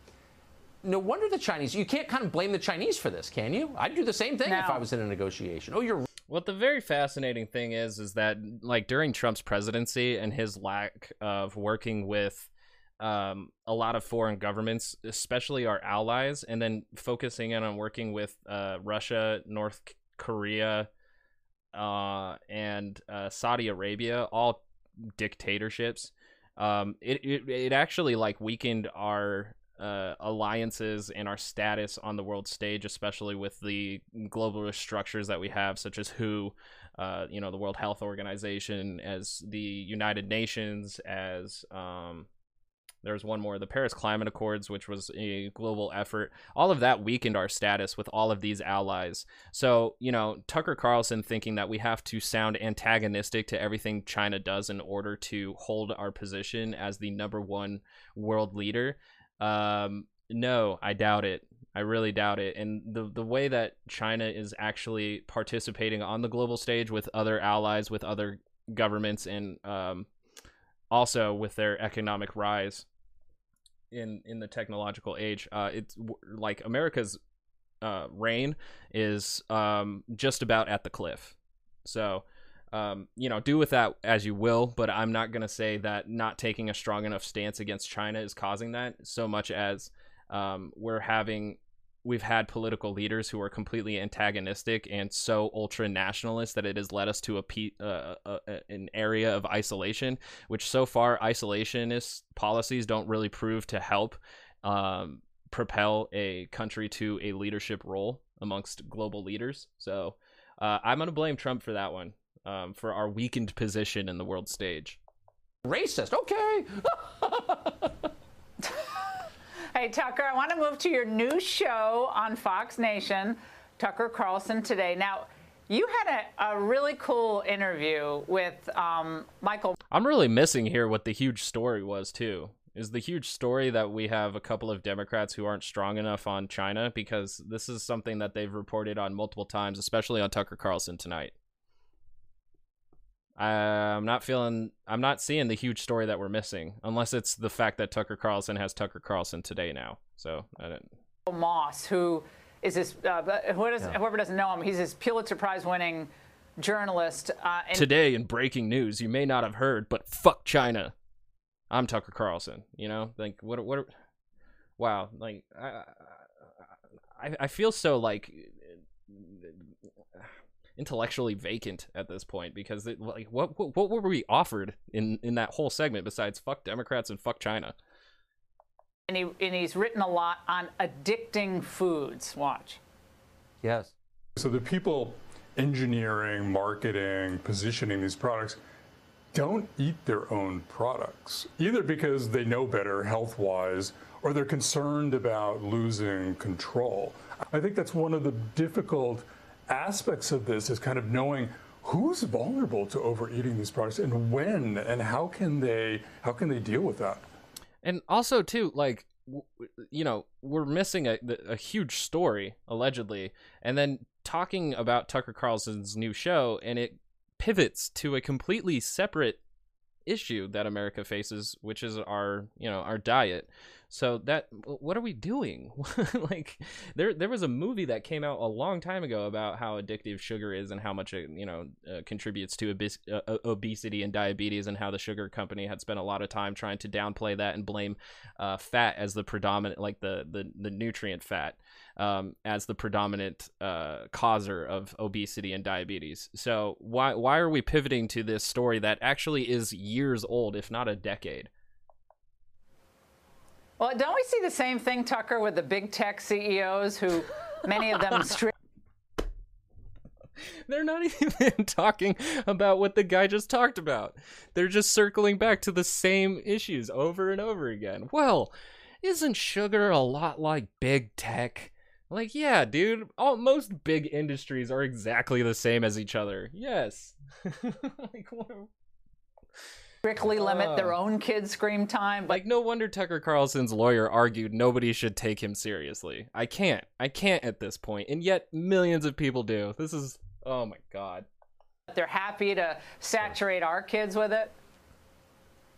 D: No wonder the Chinese, you can't kind of blame the Chinese for this, can you? I'd do the same thing
C: No.
D: if I was in a negotiation. Oh, you're
A: What the very fascinating thing is, is that like during Trump's presidency and his lack of working with um, a lot of foreign governments, especially our allies, and then focusing in on working with uh, Russia, North Korea, uh, and uh, Saudi Arabia, all dictatorships. Um, it, it it actually like weakened our uh, alliances and our status on the world stage, especially with the globalist structures that we have, such as WHO, uh, you know, the World Health Organization, as the United Nations, as um, there's one more, the Paris Climate Accords, which was a global effort. All of that weakened our status with all of these allies. So, you know, Tucker Carlson thinking that we have to sound antagonistic to everything China does in order to hold our position as the number one world leader. Um, no, I doubt it. I really doubt it. And the the way that China is actually participating on the global stage with other allies, with other governments, and um, also with their economic rise in in the technological age, uh, it's like America's uh, reign is um, just about at the cliff. So, um, you know, do with that as you will. But I'm not going to say that not taking a strong enough stance against China is causing that so much as um, we're having. We've had political leaders who are completely antagonistic and so ultra nationalist that it has led us to a, pe- uh, uh, uh, an area of isolation, which so far isolationist policies don't really prove to help um, propel a country to a leadership role amongst global leaders. So uh, I'm going to blame Trump for that one, um, for our weakened position in the world stage.
D: racist. Okay.
C: Hey, Tucker, I want to move to your new show on Fox Nation, Tucker Carlson Today. Now, you had a, a really cool interview with um, Michael
A: I'm really missing here what the huge story was, too. Is the huge story that we have a couple of Democrats who aren't strong enough on China? Because this is something that they've reported on multiple times, especially on Tucker Carlson tonight. I'm not feeling, I'm not seeing the huge story that we're missing, unless it's the fact that Tucker Carlson has Tucker Carlson today now. So I don't.
C: Moss, who is this, uh, who does, whoever doesn't know him, he's this Pulitzer Prize winning journalist. Uh, and
A: Today in breaking news, you may not have heard, but fuck China. I'm Tucker Carlson. You know, like what? What? Wow, like I, I, I feel so like intellectually vacant at this point because it, like what, what what were we offered in in that whole segment besides fuck Democrats and fuck China?
C: and, he, and he's written a lot on addicting foods. Watch.
D: yes.
F: So the people engineering, marketing, positioning these products don't eat their own products, either because they know better health wise or they're concerned about losing control. I think that's one of the difficult aspects of this is kind of knowing who's vulnerable to overeating these products and when and how can they how can they deal with that.
A: and also too like you know we're missing a, a huge story allegedly and then talking about tucker carlson's new show and it pivots to a completely separate issue that america faces which is our you know our diet so that what are we doing? Like there there was a movie that came out a long time ago about how addictive sugar is and how much it you know uh, contributes to uh, obesity and diabetes and how the sugar company had spent a lot of time trying to downplay that and blame uh, fat as the predominant like the the, the nutrient fat um, as the predominant uh, causer of obesity and diabetes. So why why are we pivoting to this story that actually is years old if not a decade
C: Well, don't we see the same thing, Tucker, with the big tech CEOs who many of them strip
A: They're not even talking about what the guy just talked about. They're just circling back to the same issues over and over again. Well, isn't sugar a lot like big tech? Like, yeah, dude, all, most big industries are exactly the same as each other. Yes. like, what,
C: strictly limit their ah. own kids' screen time. But
A: like, no wonder Tucker Carlson's lawyer argued nobody should take him seriously. I can't. I can't at this point, and yet millions of people do. This is, oh my god.
C: they're happy to saturate our kids with it.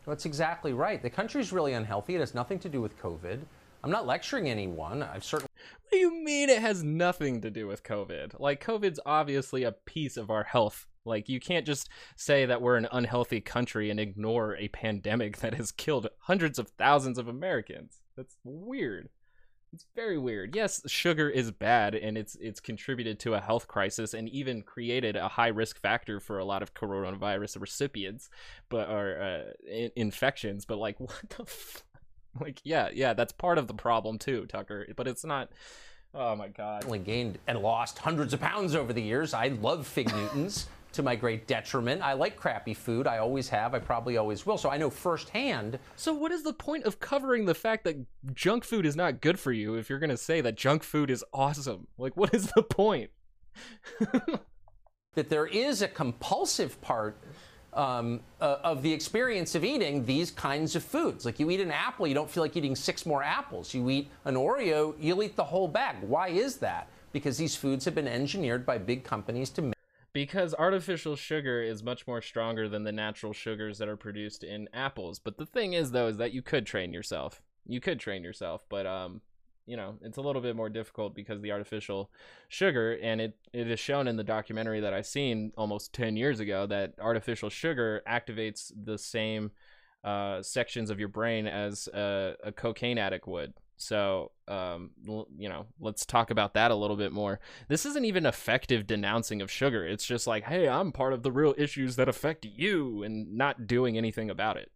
D: That's exactly right. The country's really unhealthy. It has nothing to do with COVID. I'm not lecturing anyone. I've certainly.
A: What do you mean it has nothing to do with COVID? Like, COVID's obviously a piece of our health. Like, you can't just say that we're an unhealthy country and ignore a pandemic that has killed hundreds of thousands of Americans. That's weird. It's very weird. Yes, sugar is bad and it's it's contributed to a health crisis and even created a high risk factor for a lot of coronavirus recipients, but or uh, in- infections. But like, what the f- like? Yeah, yeah, that's part of the problem too, Tucker. But it's not. Oh my god.
D: Only gained and lost hundreds of pounds over the years. I love fig Newtons to my great detriment. I like crappy food. I always have. I probably always will. So I know firsthand.
A: So what is the point of covering the fact that junk food is not good for you if you're gonna say that junk food is awesome? Like, what is the point?
D: that there is a compulsive part um, uh, of the experience of eating these kinds of foods. Like you eat an apple, you don't feel like eating six more apples. You eat an Oreo, you'll eat the whole bag. Why is that? Because these foods have been engineered by big companies to make.
A: Because artificial sugar is much more stronger than the natural sugars that are produced in apples. But the thing is, though, is that you could train yourself. You could train yourself, but um, you know, it's a little bit more difficult because the artificial sugar, and it, it is shown in the documentary that I seen almost 10 years ago that artificial sugar activates the same uh, sections of your brain as a, a cocaine addict would. So, um, you know, let's talk about that a little bit more. This isn't even effective denouncing of sugar. It's just like, hey, I'm part of the real issues that affect you and not doing anything about it.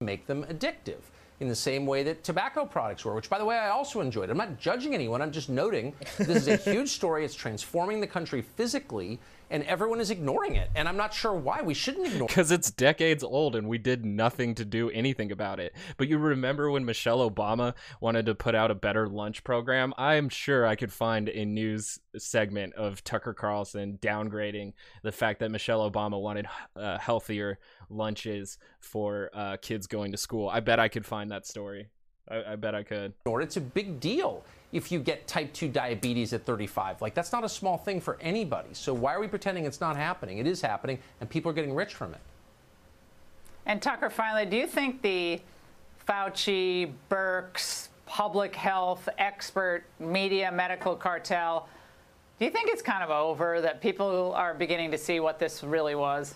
D: make them addictive in the same way that tobacco products were, which, by the way, I also enjoyed. I'm not judging anyone. I'm just noting this is a huge story. It's transforming the country physically, and everyone is ignoring it. And I'm not sure why we shouldn't ignore it.
A: because it's decades old and we did nothing to do anything about it. But you remember when Michelle Obama wanted to put out a better lunch program? I'm sure I could find a news segment of Tucker Carlson downgrading the fact that Michelle Obama wanted uh, healthier lunches for uh, kids going to school. I bet I could find that story. I, I bet I could.
D: ignored. It's a big deal if you get type 2 diabetes at 35. Like, that's not a small thing for anybody. So, why are we pretending it's not happening? It is happening, and people are getting rich from it.
C: And Tucker, finally, do you think the Fauci, Birx, public health expert, media, medical cartel, do you think it's kind of over that people are beginning to see what this really was?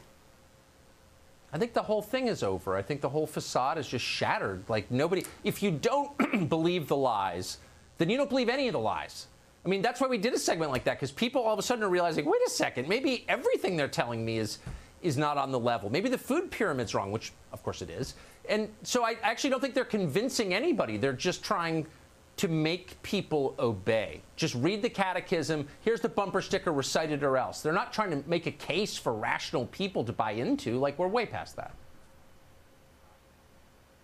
D: I think the whole thing is over. I think the whole facade is just shattered. Like nobody, if you don't believe the lies, then you don't believe any of the lies. I mean, that's why we did a segment like that because people all of a sudden are realizing, wait a second, maybe everything they're telling me is is not on the level. Maybe the food pyramid's wrong, which of course it is. And so I actually don't think they're convincing anybody. They're just trying to make people obey. Just read the catechism. Here's the bumper sticker, recite it or else. They're not trying to make a case for rational people to buy into. Like, we're way past that.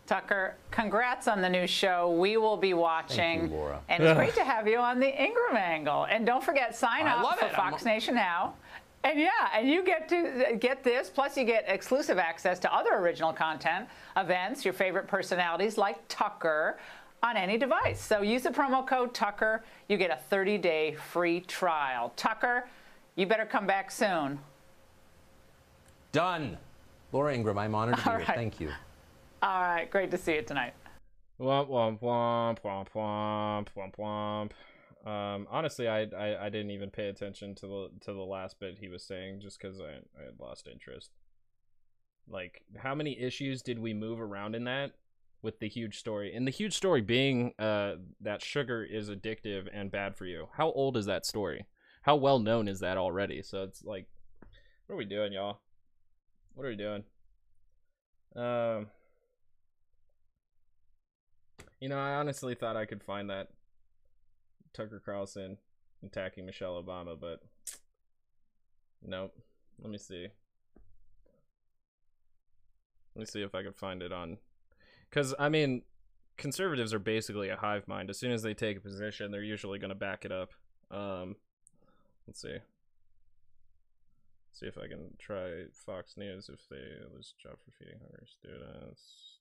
C: Tucker, congrats on the new show. We will be watching.
D: you, Laura.
C: And it's great to have you on the Ingraham Angle. And don't forget, sign
D: I
C: up for
D: it. I'm-
C: Fox Nation now. And yeah, and you get to uh, get this, plus you get exclusive access to other original content, events, your favorite personalities like Tucker on any device. So use the promo code Tucker. You get a 30-day free trial. Tucker, you better come back soon.
D: Done. Laura Ingraham, I'm honored to be
C: All
D: here.
C: right.
D: Thank you.
C: All right, great to see you tonight.
A: Womp womp womp womp womp womp womp. Um, honestly, I, I I didn't even pay attention to the to the last bit he was saying just because I I had lost interest. Like, how many issues did we move around in that with the huge story? And the huge story being uh that sugar is addictive and bad for you. How old is that story? How well known is that already? So it's like, what are we doing, y'all? What are we doing? Um. You know, I honestly thought I could find that Tucker Carlson attacking Michelle Obama, but nope. Let me see. Let me see if I can find it on. Because, I mean, conservatives are basically a hive mind. As soon as they take a position, they're usually going to back it up. Um, let's see. See if I can try Fox News if they lose job for feeding hungry students.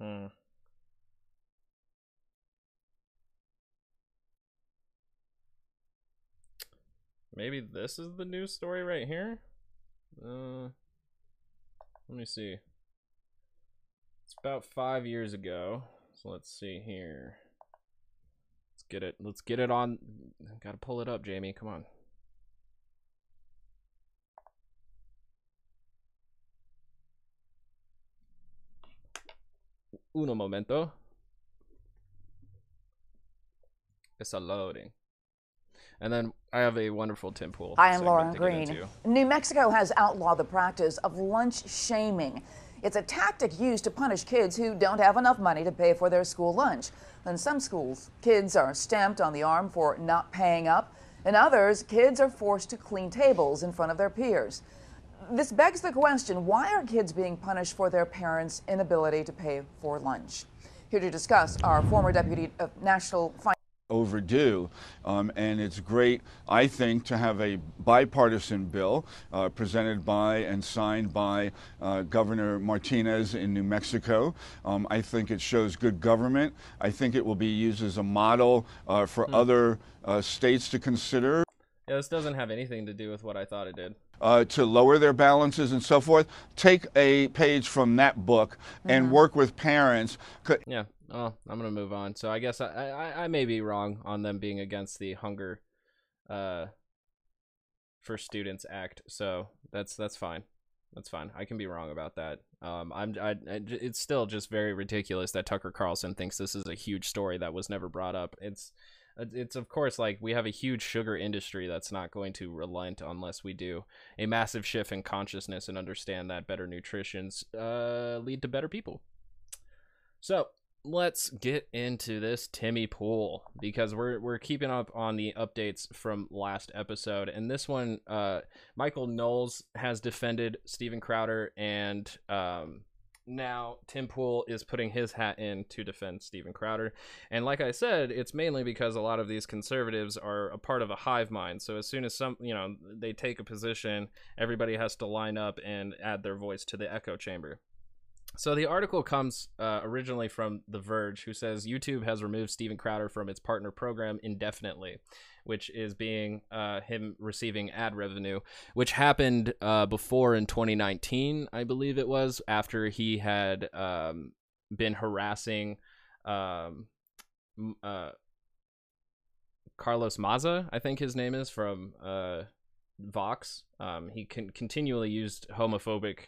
A: Hmm. Maybe this is the news story right here. Uh, let me see. It's about five years ago. So let's see here. Let's get it. Let's get it on. Got to pull it up, Jamie. Come on. Uno momento. It's a loading. And then I have a wonderful Tim Pool.
G: I'm
A: segment
G: Lauren Green. New Mexico has outlawed the practice of lunch shaming. It's a tactic used to punish kids who don't have enough money to pay for their school lunch. In some schools, kids are stamped on the arm for not paying up. In others, kids are forced to clean tables in front of their peers. This begs the question why are kids being punished for their parents' inability to pay for lunch? Here to discuss our former deputy of national finance
H: overdue. Um, and it's great, I think, to have a bipartisan bill uh, presented by and signed by uh, Governor Martinez in New Mexico. Um, I think it shows good government. I think it will be used as a model uh, for other uh, states to consider.
A: Yeah, this doesn't have anything to do with what I thought it did.
H: Uh, to lower their balances and so forth. Take a page from that book and work with parents. Co-
A: Yeah. Oh, I'm gonna move on. So I guess I, I I may be wrong on them being against the hunger, uh, for students act. So that's that's fine. That's fine. I can be wrong about that. Um, I'm I, I it's still just very ridiculous that Tucker Carlson thinks this is a huge story that was never brought up. It's it's of course like we have a huge sugar industry that's not going to relent unless we do a massive shift in consciousness and understand that better nutritions uh lead to better people. So let's get into this Timmy Pool because we're we're keeping up on the updates from last episode, and this one, uh, Michael Knowles has defended Steven Crowder, and um, now Tim Pool is putting his hat in to defend Steven Crowder, and like I said, it's mainly because a lot of these conservatives are a part of a hive mind. So as soon as some, you know, they take a position, everybody has to line up and add their voice to the echo chamber. So the article comes uh, originally from The Verge, who says YouTube has removed Steven Crowder from its partner program indefinitely, which is being uh, him receiving ad revenue, which happened uh, before in 2019, I believe it was, after he had um, been harassing um, uh, Carlos Maza, I think his name is from uh, Vox. Um, he con- continually used homophobic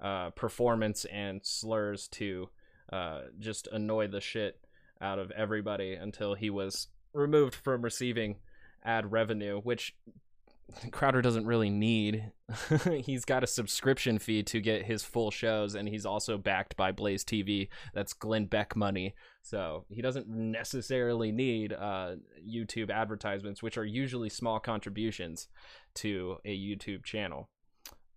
A: uh, performance and slurs to uh, just annoy the shit out of everybody until he was removed from receiving ad revenue, which Crowder doesn't really need. he's got a subscription fee to get his full shows, and he's also backed by Blaze TV. That's Glenn Beck money. So he doesn't necessarily need uh, YouTube advertisements, which are usually small contributions to a YouTube channel.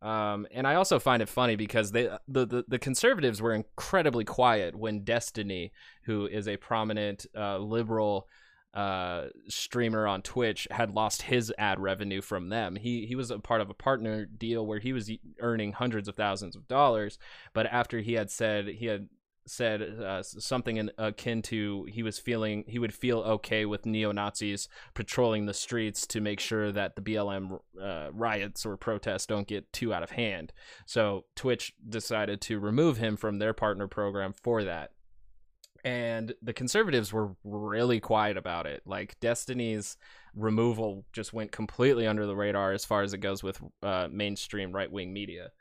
A: Um, and I also find it funny because they the, the, the conservatives were incredibly quiet when Destiny, who is a prominent uh, liberal uh, streamer on Twitch, had lost his ad revenue from them. He he was a part of a partner deal where he was earning hundreds of thousands of dollars, but after he had said he had said uh, something in, akin to he was feeling he would feel okay with neo Nazis patrolling the streets to make sure that the BLM uh, riots or protests don't get too out of hand. So Twitch decided to remove him from their partner program for that. And the conservatives were really quiet about it. Like Destiny's removal just went completely under the radar as far as it goes with uh, mainstream right wing media.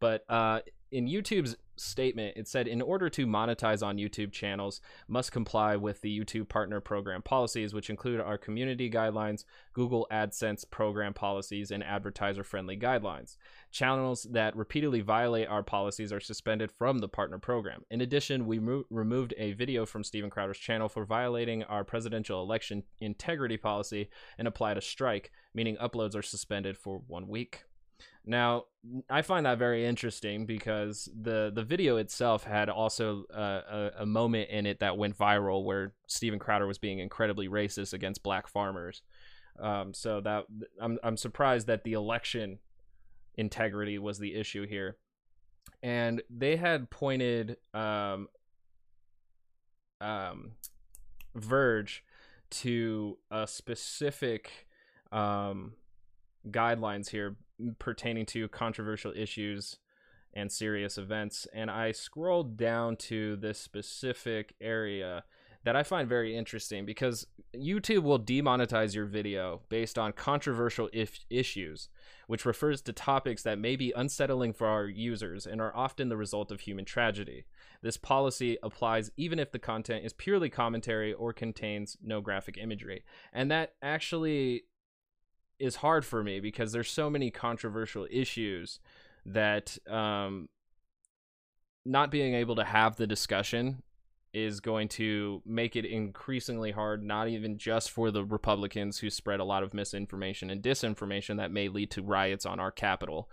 A: But uh, in YouTube's statement, it said in order to monetize on YouTube channels, must comply with the YouTube Partner Program policies, which include our community guidelines, Google AdSense program policies, and advertiser-friendly guidelines. Channels that repeatedly violate our policies are suspended from the partner program. In addition, we mo- removed a video from Steven Crowder's channel for violating our presidential election integrity policy and applied a strike, meaning uploads are suspended for one week. Now, I find that very interesting because the the video itself had also uh, a, a moment in it that went viral where Steven Crowder was being incredibly racist against black farmers. Um, so that I'm I'm surprised that the election integrity was the issue here, and they had pointed um, um, Verge to a specific um, guidelines here pertaining to controversial issues and serious events. And I scrolled down to this specific area that I find very interesting because YouTube will demonetize your video based on controversial if- issues, which refers to topics that may be unsettling for our users and are often the result of human tragedy. This policy applies even if the content is purely commentary or contains no graphic imagery. And that actually is hard for me because there's so many controversial issues that um, not being able to have the discussion is going to make it increasingly hard, not even just for the Republicans who spread a lot of misinformation and disinformation that may lead to riots on our capital,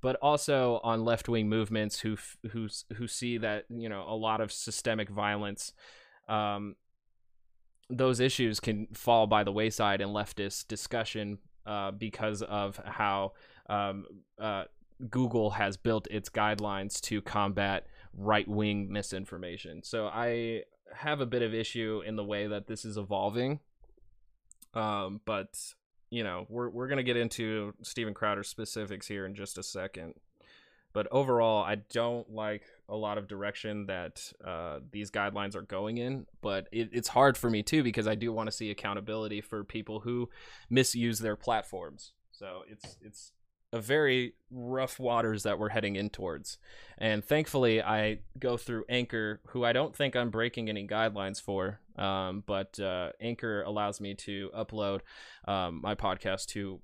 A: but also on left wing movements who who who see that you know a lot of systemic violence. Um, those issues can fall by the wayside in leftist discussion uh, because of how um, uh, Google has built its guidelines to combat right wing misinformation. So I have a bit of issue in the way that this is evolving. Um, but you know, we're we're gonna get into Steven Crowder specifics here in just a second. But overall, I don't like a lot of direction that uh, these guidelines are going in. But it, it's hard for me too because I do want to see accountability for people who misuse their platforms. So it's it's very rough waters that we're heading in towards. And thankfully, I go through Anchor, who I don't think I'm breaking any guidelines for, um, but uh, Anchor allows me to upload um, my podcast to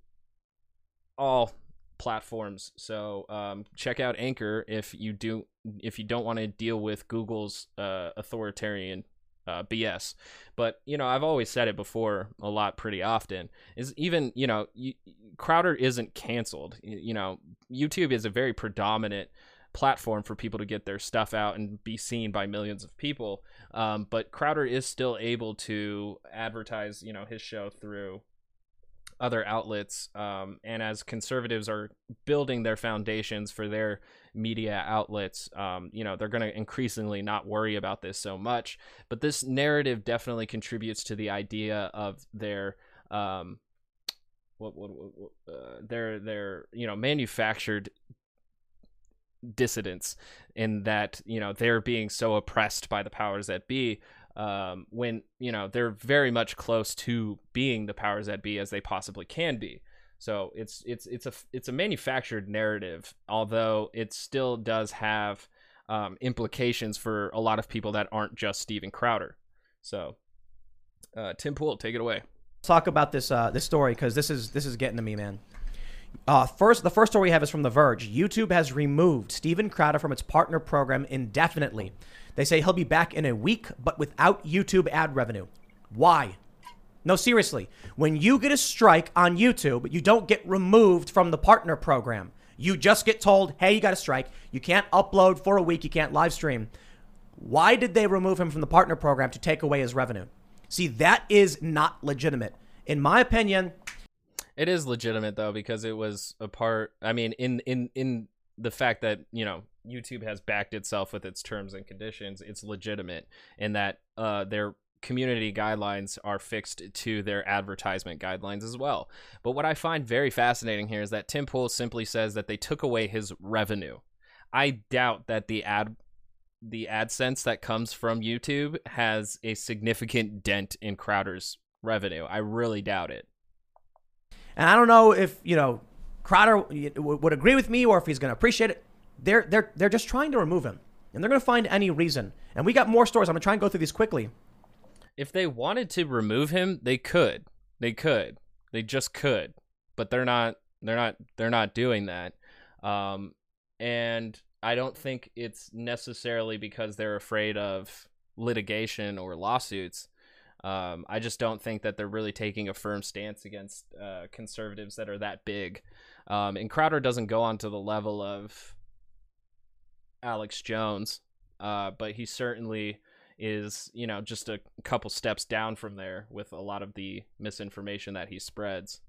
A: all platforms. So um, check out Anchor if you do if you don't want to deal with Google's uh, authoritarian uh, BS. But you know, I've always said it before a lot, pretty often. Is even you know, you, Crowder isn't canceled. You, you know, YouTube is a very predominant platform for people to get their stuff out and be seen by millions of people. Um, but Crowder is still able to advertise, you know, his show through other outlets. Um, and as conservatives are building their foundations for their media outlets, um, you know, they're going to increasingly not worry about this so much. But this narrative definitely contributes to the idea of their. Um, what, what, what uh, their their you know manufactured dissidents in that you know they're being so oppressed by the powers that be um, when you know they're very much close to being the powers that be as they possibly can be. So it's it's it's a it's a manufactured narrative, although it still does have um, implications for a lot of people that aren't just Steven Crowder. So, uh, Tim Pool, take it away.
I: Talk about this uh, this story because this is this is getting to me, man. Uh, first, the first story we have is from The Verge. YouTube has removed Steven Crowder from its partner program indefinitely. They say he'll be back in a week, but without YouTube ad revenue. Why? No, seriously. When you get a strike on YouTube, you don't get removed from the partner program. You just get told, hey, you got a strike. You can't upload for a week. You can't live stream. Why did they remove him from the partner program to take away his revenue? See, that is not legitimate. In my opinion,
A: it is legitimate though because it was a part I mean in in in the fact that, you know, YouTube has backed itself with its terms and conditions, it's legitimate in that uh, their community guidelines are fixed to their advertisement guidelines as well. But what I find very fascinating here is that Tim Pool simply says that they took away his revenue. I doubt that the ad the AdSense that comes from YouTube has a significant dent in Crowder's revenue. I really doubt it.
I: And I don't know if, you know, Crowder would agree with me or if he's going to appreciate it. They're they're they're just trying to remove him, and they're going to find any reason. And we got more stories. I'm going to try and go through these quickly.
A: If they wanted to remove him, they could. They could. They just could. But they're not. They're not. They're not doing that. Um, and I don't think it's necessarily because they're afraid of litigation or lawsuits. Um, I just don't think that they're really taking a firm stance against uh, conservatives that are that big. Um, and Crowder doesn't go on to the level of Alex Jones, uh, but he certainly is, you know, just a couple steps down from there with a lot of the misinformation that he spreads.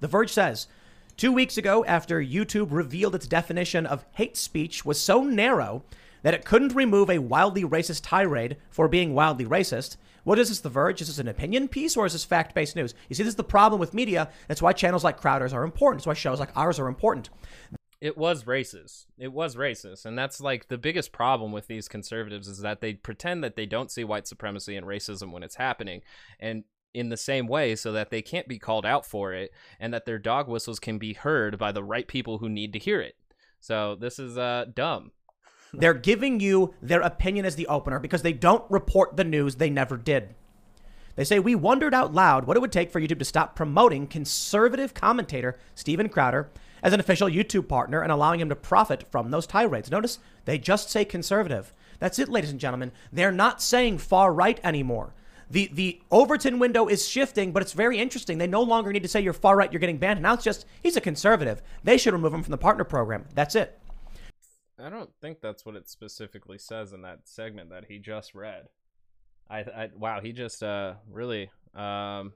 I: The Verge says two weeks ago, after YouTube revealed its definition of hate speech was so narrow that it couldn't remove a wildly racist tirade for being wildly racist. What is this, The Verge? Is this an opinion piece or is this fact based news? You see, this is the problem with media. That's why channels like Crowder's are important. That's why shows like ours are important.
A: It was racist. It was racist. And that's like the biggest problem with these conservatives is that they pretend that they don't see white supremacy and racism when it's happening. And in the same way so that they can't be called out for it and that their dog whistles can be heard by the right people who need to hear it. So this is uh dumb.
I: They're giving you their opinion as the opener because they don't report the news they never did. They say, We wondered out loud what it would take for YouTube to stop promoting conservative commentator Steven Crowder as an official YouTube partner and allowing him to profit from those tirades. Notice they just say conservative. That's it, ladies and gentlemen. They're not saying far right anymore. The, the Overton window is shifting, but it's very interesting. They no longer need to say you're far right, you're getting banned. Now it's just he's a conservative. They should remove him from the partner program. That's it.
A: I don't think that's what it specifically says in that segment that he just read. I, I wow, he just uh really um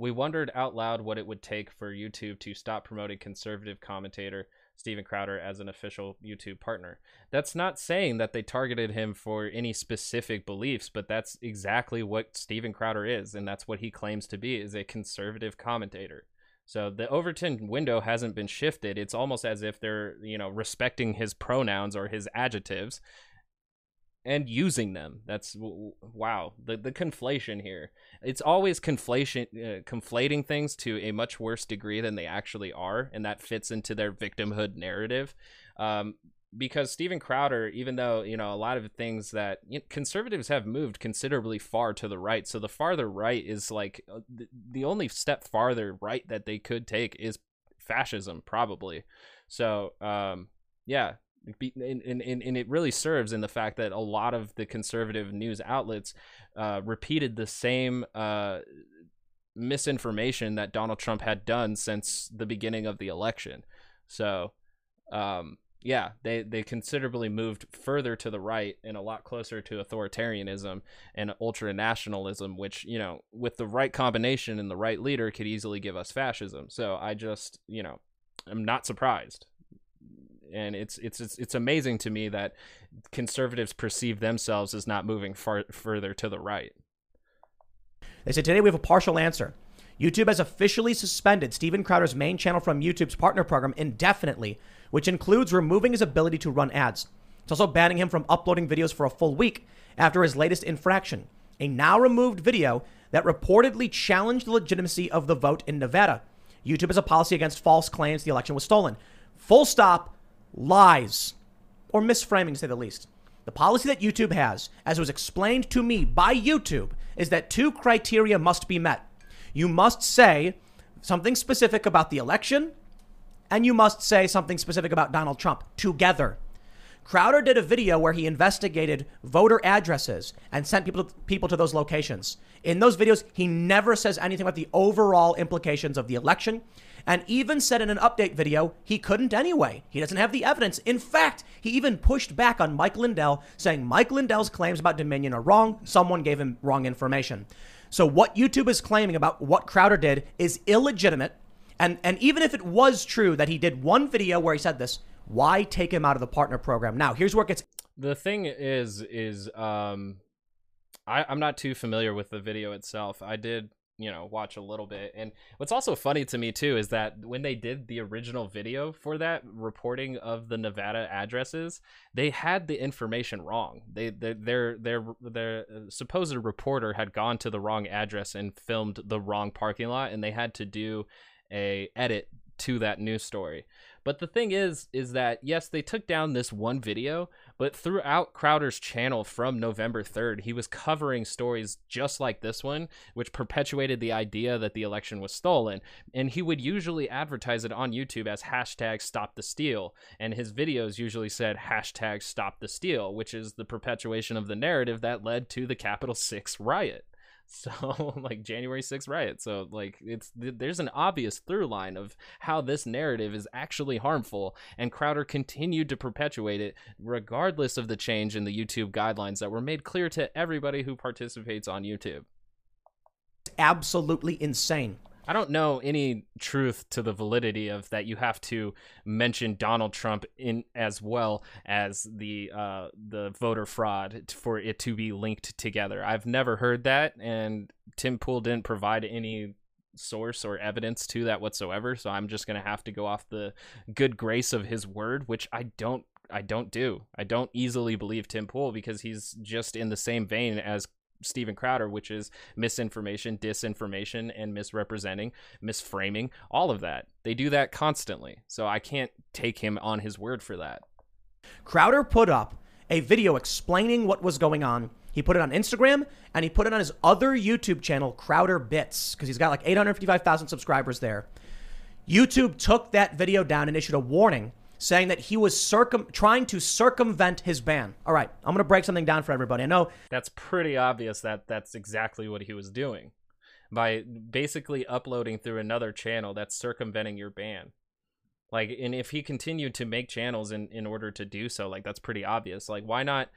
A: we wondered out loud what it would take for YouTube to stop promoting conservative commentator Steven Crowder as an official YouTube partner. That's not saying that they targeted him for any specific beliefs, but that's exactly what Steven Crowder is, and that's what he claims to be is a conservative commentator. So the Overton window hasn't been shifted. It's almost as if they're, you know, respecting his pronouns or his adjectives and using them. That's wow. The the conflation here. It's always conflation uh, conflating things to a much worse degree than they actually are, and that fits into their victimhood narrative. Um, because Steven Crowder, even though you know a lot of things that you know, conservatives have moved considerably far to the right, so the farther right is like uh, the, the only step farther right that they could take is fascism, probably. So um, yeah, and, and, and it really serves in the fact that a lot of the conservative news outlets uh, repeated the same uh, misinformation that Donald Trump had done since the beginning of the election. So, um, yeah, they, they considerably moved further to the right and a lot closer to authoritarianism and ultra nationalism, which, you know, with the right combination and the right leader could easily give us fascism. So I just, you know, I'm not surprised and it's it's it's, it's amazing to me that conservatives perceive themselves as not moving far further to the right.
I: They said today we have a partial answer. YouTube has officially suspended Steven Crowder's main channel from YouTube's partner program indefinitely, which includes removing his ability to run ads. It's also banning him from uploading videos for a full week after his latest infraction, a now removed video that reportedly challenged the legitimacy of the vote in Nevada. YouTube has a policy against false claims the election was stolen. Full stop lies or misframing, to say the least. The policy that YouTube has, as was explained to me by YouTube, is that two criteria must be met. You must say something specific about the election, and you must say something specific about Donald Trump together. Crowder did a video where he investigated voter addresses and sent people to, people to those locations. In those videos, he never says anything about the overall implications of the election and even said in an update video he couldn't anyway. He doesn't have the evidence. In fact, he even pushed back on Mike Lindell, saying Mike Lindell's claims about Dominion are wrong. Someone gave him wrong information. So what YouTube is claiming about what Crowder did is illegitimate. And, and even if it was true that he did one video where he said this, why take him out of the partner program? Now, here's where it gets.
A: The thing is, is um, I, I'm not too familiar with the video itself. I did you know watch a little bit. And what's also funny to me too is that when they did the original video for that reporting of the nevada addresses they had the information wrong. They, their their their uh, supposed reporter had gone to the wrong address and filmed the wrong parking lot and they had to do a edit to that news story but the thing is, is that yes, they took down this one video, but throughout Crowder's channel from November 3rd, he was covering stories just like this one, which perpetuated the idea that the election was stolen. And he would usually advertise it on YouTube as hashtag stop the steal. And his videos usually said hashtag stop the steal, which is the perpetuation of the narrative that led to the Capitol 6 riot. So like January 6th riot. So like it's there's an obvious through line of how this narrative is actually harmful and Crowder continued to perpetuate it regardless of the change in the YouTube guidelines that were made clear to everybody who participates on YouTube.
I: Absolutely insane.
A: I don't know any truth to the validity of that. You have to mention Donald Trump in as well as the uh, the voter fraud for it to be linked together. I've never heard that, and Tim Pool didn't provide any source or evidence to that whatsoever. So I'm just gonna have to go off the good grace of his word, which I don't I don't do. I don't easily believe Tim Pool because he's just in the same vein as Steven Crowder, which is misinformation, disinformation, and misrepresenting, misframing, all of that. They do that constantly. So I can't take him on his word for that.
I: Crowder put up a video explaining what was going on. He put it on Instagram and he put it on his other YouTube channel, Crowder Bits, because he's got like 855,000 subscribers there. YouTube took that video down and issued a warning saying that he was circum trying to circumvent his ban. All right, I'm going to break something down for everybody. I know
A: That's pretty obvious that that's exactly what he was doing. By basically uploading through another channel, that's circumventing your ban. Like, and if he continued to make channels in, in order to do so, like, that's pretty obvious. Like, why not?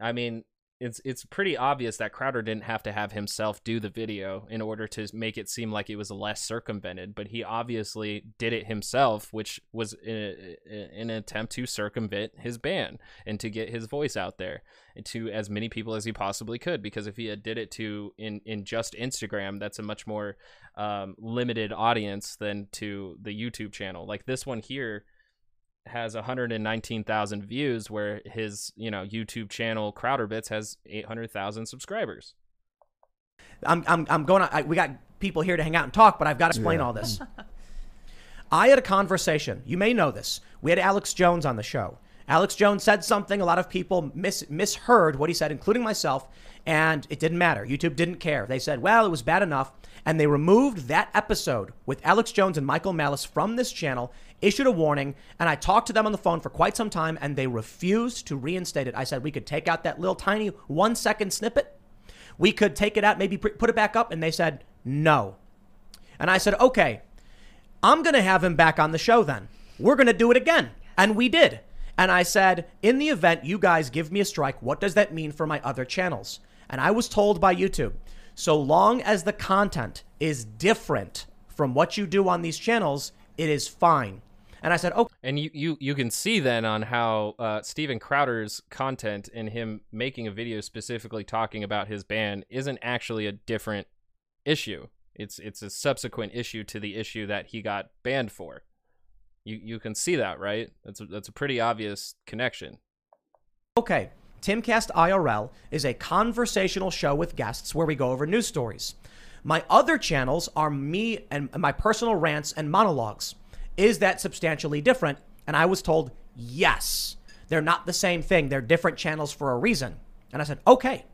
A: I mean, it's it's pretty obvious that Crowder didn't have to have himself do the video in order to make it seem like it was less circumvented, but he obviously did it himself, which was in, in an attempt to circumvent his ban and to get his voice out there to as many people as he possibly could. Because if he had did it to in in just Instagram, that's a much more um, limited audience than to the YouTube channel. Like this one here has 119,000 views where his, you know, YouTube channel Crowder Bits has 800,000 subscribers.
I: I'm, I'm, I'm going to, I, we got people here to hang out and talk, but I've got to explain all this. I had a conversation. You may know this. We had Alex Jones on the show. Alex Jones said something. A lot of people mis- misheard what he said, including myself, and it didn't matter. YouTube didn't care. They said, well, it was bad enough. And they removed that episode with Alex Jones and Michael Malice from this channel, issued a warning, and I talked to them on the phone for quite some time, and they refused to reinstate it. I said we could take out that little tiny one second snippet. We could take it out, maybe put it back up, and they said no. And I said, okay, I'm going to have him back on the show then. We're going to do it again. And we did. And I said, in the event you guys give me a strike, what does that mean for my other channels? And I was told by YouTube, so long as the content is different from what you do on these channels, it is fine. And I said, okay.
A: And you, you, you can see then on how uh, Steven Crowder's content and him making a video specifically talking about his ban isn't actually a different issue. It's it's a subsequent issue to the issue that he got banned for. You you can see that, right? That's a, that's a pretty obvious connection.
I: Okay, Timcast IRL is a conversational show with guests where we go over news stories. My other channels are me and my personal rants and monologues. Is that substantially different? And I was told, yes. They're not the same thing. They're different channels for a reason. And I said, okay.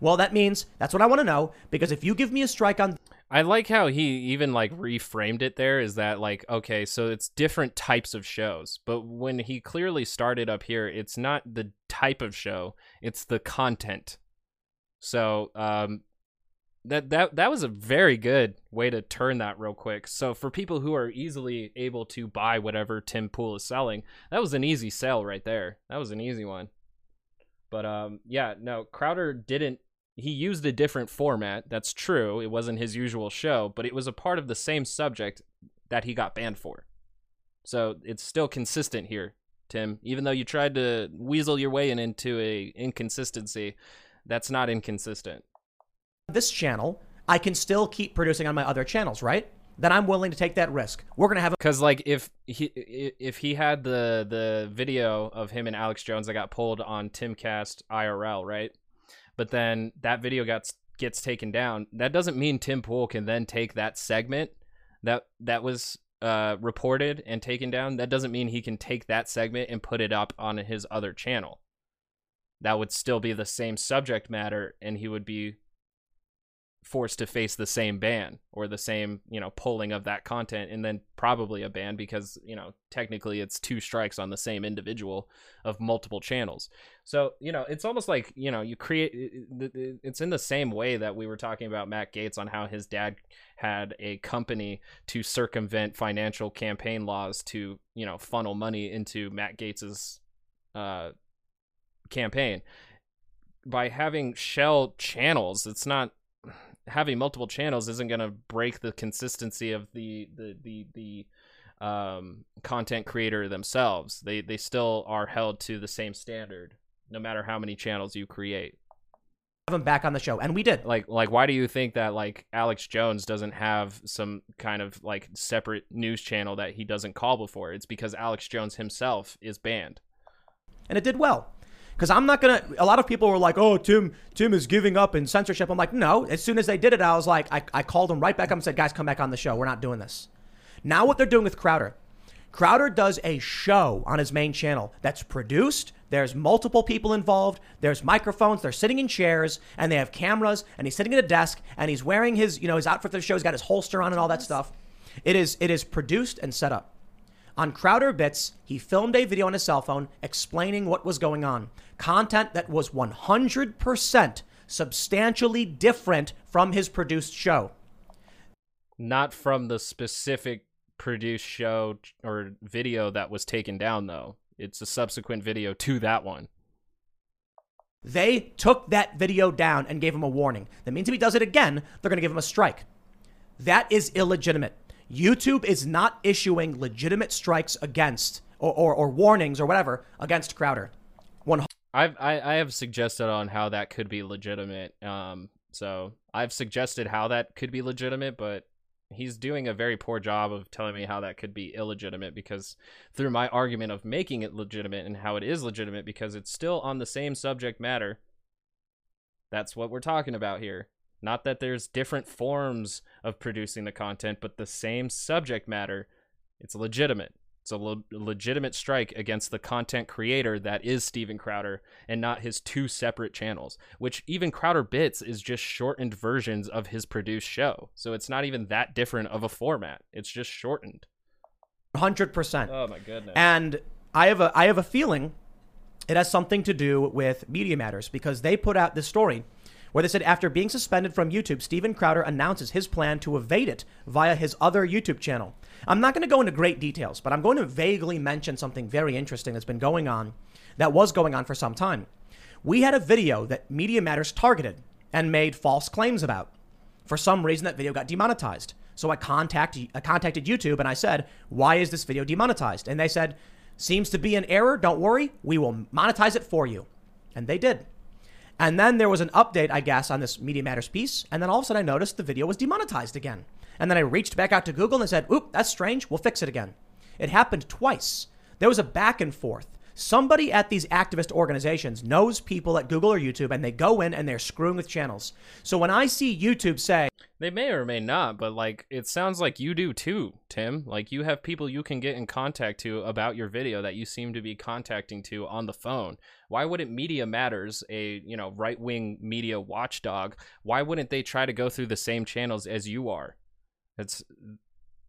I: Well, that means that's what I want to know because if you give me a strike on
A: I like how he even like reframed it there is that like okay so it's different types of shows but when he clearly started up here it's not the type of show it's the content so um that that that was a very good way to turn that real quick so for people who are easily able to buy whatever Tim Pool is selling that was an easy sell right there that was an easy one but um yeah no Crowder didn't he used a different format. That's true. It wasn't his usual show, but it was a part of the same subject that he got banned for. So it's still consistent here, Tim. Even though you tried to weasel your way in into a inconsistency, that's not inconsistent.
I: This channel, I can still keep producing on my other channels, right? Then I'm willing to take that risk. We're gonna have
A: because like if he if he had the the video of him and Alex Jones that got pulled on Timcast IRL, right? but then that video gets gets taken down. That doesn't mean Tim Pool can then take that segment that that was uh, reported and taken down. That doesn't mean he can take that segment and put it up on his other channel. That would still be the same subject matter, and he would be forced to face the same ban or the same you know pulling of that content and then probably a ban because you know technically it's two strikes on the same individual of multiple channels. So you know it's almost like you know you create it's in the same way that we were talking about Matt Gaetz on how his dad had a company to circumvent financial campaign laws to you know funnel money into Matt Gaetz's uh campaign. By having shell channels it's not having multiple channels isn't going to break the consistency of the the the the um, content creator themselves. They they still are held to the same standard, no matter how many channels you create.
I: have him back on the show, and we did.
A: Like like why do you think that like Alex Jones doesn't have some kind of like separate news channel that he doesn't call before? It's because Alex Jones himself is banned.
I: and it did well. Because I'm not gonna. A lot of people were like, "Oh, Tim, Tim is giving up in censorship." I'm like, no. As soon as they did it, I was like, I, I called them right back up and said, "Guys, come back on the show. We're not doing this." Now, what they're doing with Crowder, Crowder does a show on his main channel that's produced. There's multiple people involved. There's microphones. They're sitting in chairs, and they have cameras. And he's sitting at a desk, and he's wearing his, you know, his outfit for the show. He's got his holster on and all that stuff. It is, it is produced and set up. On Crowder Bits, he filmed a video on his cell phone explaining what was going on. Content that was 100% substantially different from his produced show.
A: Not from the specific produced show or video that was taken down though. It's a subsequent video to that one.
I: They took that video down and gave him a warning. That means if he does it again, they're going to give him a strike. That is illegitimate. YouTube is not issuing legitimate strikes against or, or, or warnings or whatever against Crowder. One
A: I've I, I have suggested on how that could be legitimate. Um, so I've suggested how that could be legitimate, but he's doing a very poor job of telling me how that could be illegitimate because through my argument of making it legitimate and how it is legitimate because it's still on the same subject matter. That's what we're talking about here. Not that there's different forms of producing the content, but the same subject matter. It's legitimate. It's a le- legitimate strike against the content creator that is Steven Crowder and not his two separate channels, which even Crowder Bits is just shortened versions of his produced show. So it's not even that different of a format. It's just shortened.
I: hundred percent.
A: Oh my goodness.
I: And I have a I have a feeling it has something to do with Media Matters because they put out this story where they said after being suspended from YouTube, Steven Crowder announces his plan to evade it via his other YouTube channel. I'm not going to go into great details, but I'm going to vaguely mention something very interesting that's been going on, that was going on for some time. We had a video that Media Matters targeted and made false claims about. For some reason, that video got demonetized. So I, contact, I contacted YouTube and I said, Why is this video demonetized? And they said, Seems to be an error. Don't worry. We will monetize it for you. And they did. And then there was an update, I guess, on this Media Matters piece. And then all of a sudden I noticed the video was demonetized again. And then I reached back out to Google and said, Oop, that's strange. We'll fix it again. It happened twice. There was a back and forth. Somebody at these activist organizations knows people at Google or YouTube and they go in and they're screwing with channels. So when I see YouTube say,
A: They may or may not, but like it sounds like you do too, Tim. Like you have people you can get in contact to about your video that you seem to be contacting to on the phone. Why wouldn't Media Matters, a you know right wing media watchdog, why wouldn't they try to go through the same channels as you are? It's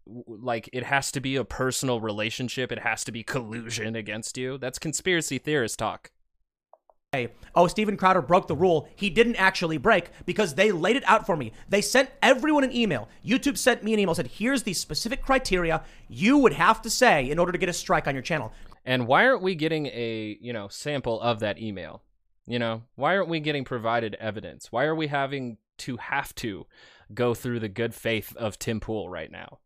A: like it has to be a personal relationship. It has to be collusion against you. That's conspiracy theorist talk.
I: Hey, oh, Steven Crowder broke the rule. He didn't actually break because they laid it out for me. They sent everyone an email. YouTube sent me an email, said, here's the specific criteria you would have to say in order to get a strike on your channel.
A: And why aren't we getting a, you know, sample of that email? You know, why aren't we getting provided evidence? Why are we having to have to go through the good faith of Tim Pool right now?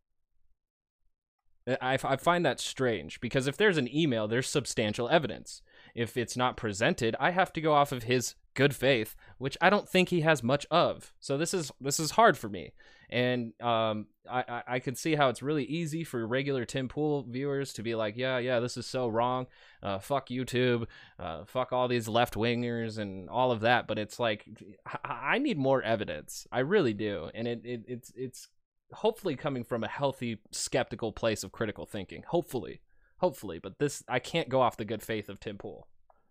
A: I, I find that strange because if there's an email, there's substantial evidence. If it's not presented, I have to go off of his good faith, which I don't think he has much of. So this is this is hard for me, and um, I I, I can see how it's really easy for regular Tim Pool viewers to be like, yeah, yeah, this is so wrong. Uh, fuck YouTube, uh, fuck all these left wingers and all of that. But it's like I, I need more evidence. I really do, and it, it it's it's hopefully coming from a healthy skeptical place of critical thinking hopefully hopefully but this i can't go off the good faith of tim pool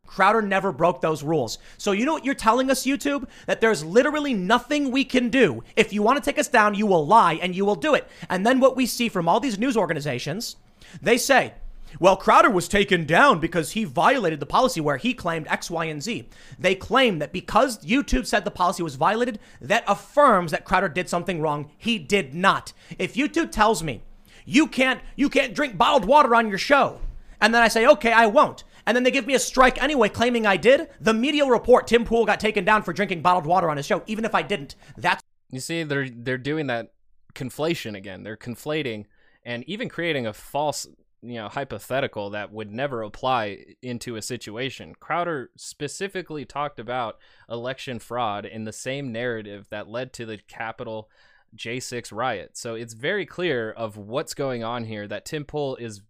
I: Crowder never broke those rules. So you know what you're telling us, YouTube? That there's literally nothing we can do. If you want to take us down, you will lie and you will do it. And then what we see from all these news organizations, they say, well, Crowder was taken down because he violated the policy where he claimed X, Y, and Z. They claim that because YouTube said the policy was violated, that affirms that Crowder did something wrong. He did not. If YouTube tells me you can't you can't drink bottled water on your show, and then I say, okay, I won't. And then they give me a strike anyway, claiming I did. The media report Tim Pool got taken down for drinking bottled water on his show, even if I didn't. That's
A: you see they're they're doing that conflation again they're conflating and even creating a false you know hypothetical that would never apply into a situation. Crowder specifically talked about election fraud in the same narrative that led to the Capitol J6 riot. So it's very clear of what's going on here that Tim Pool is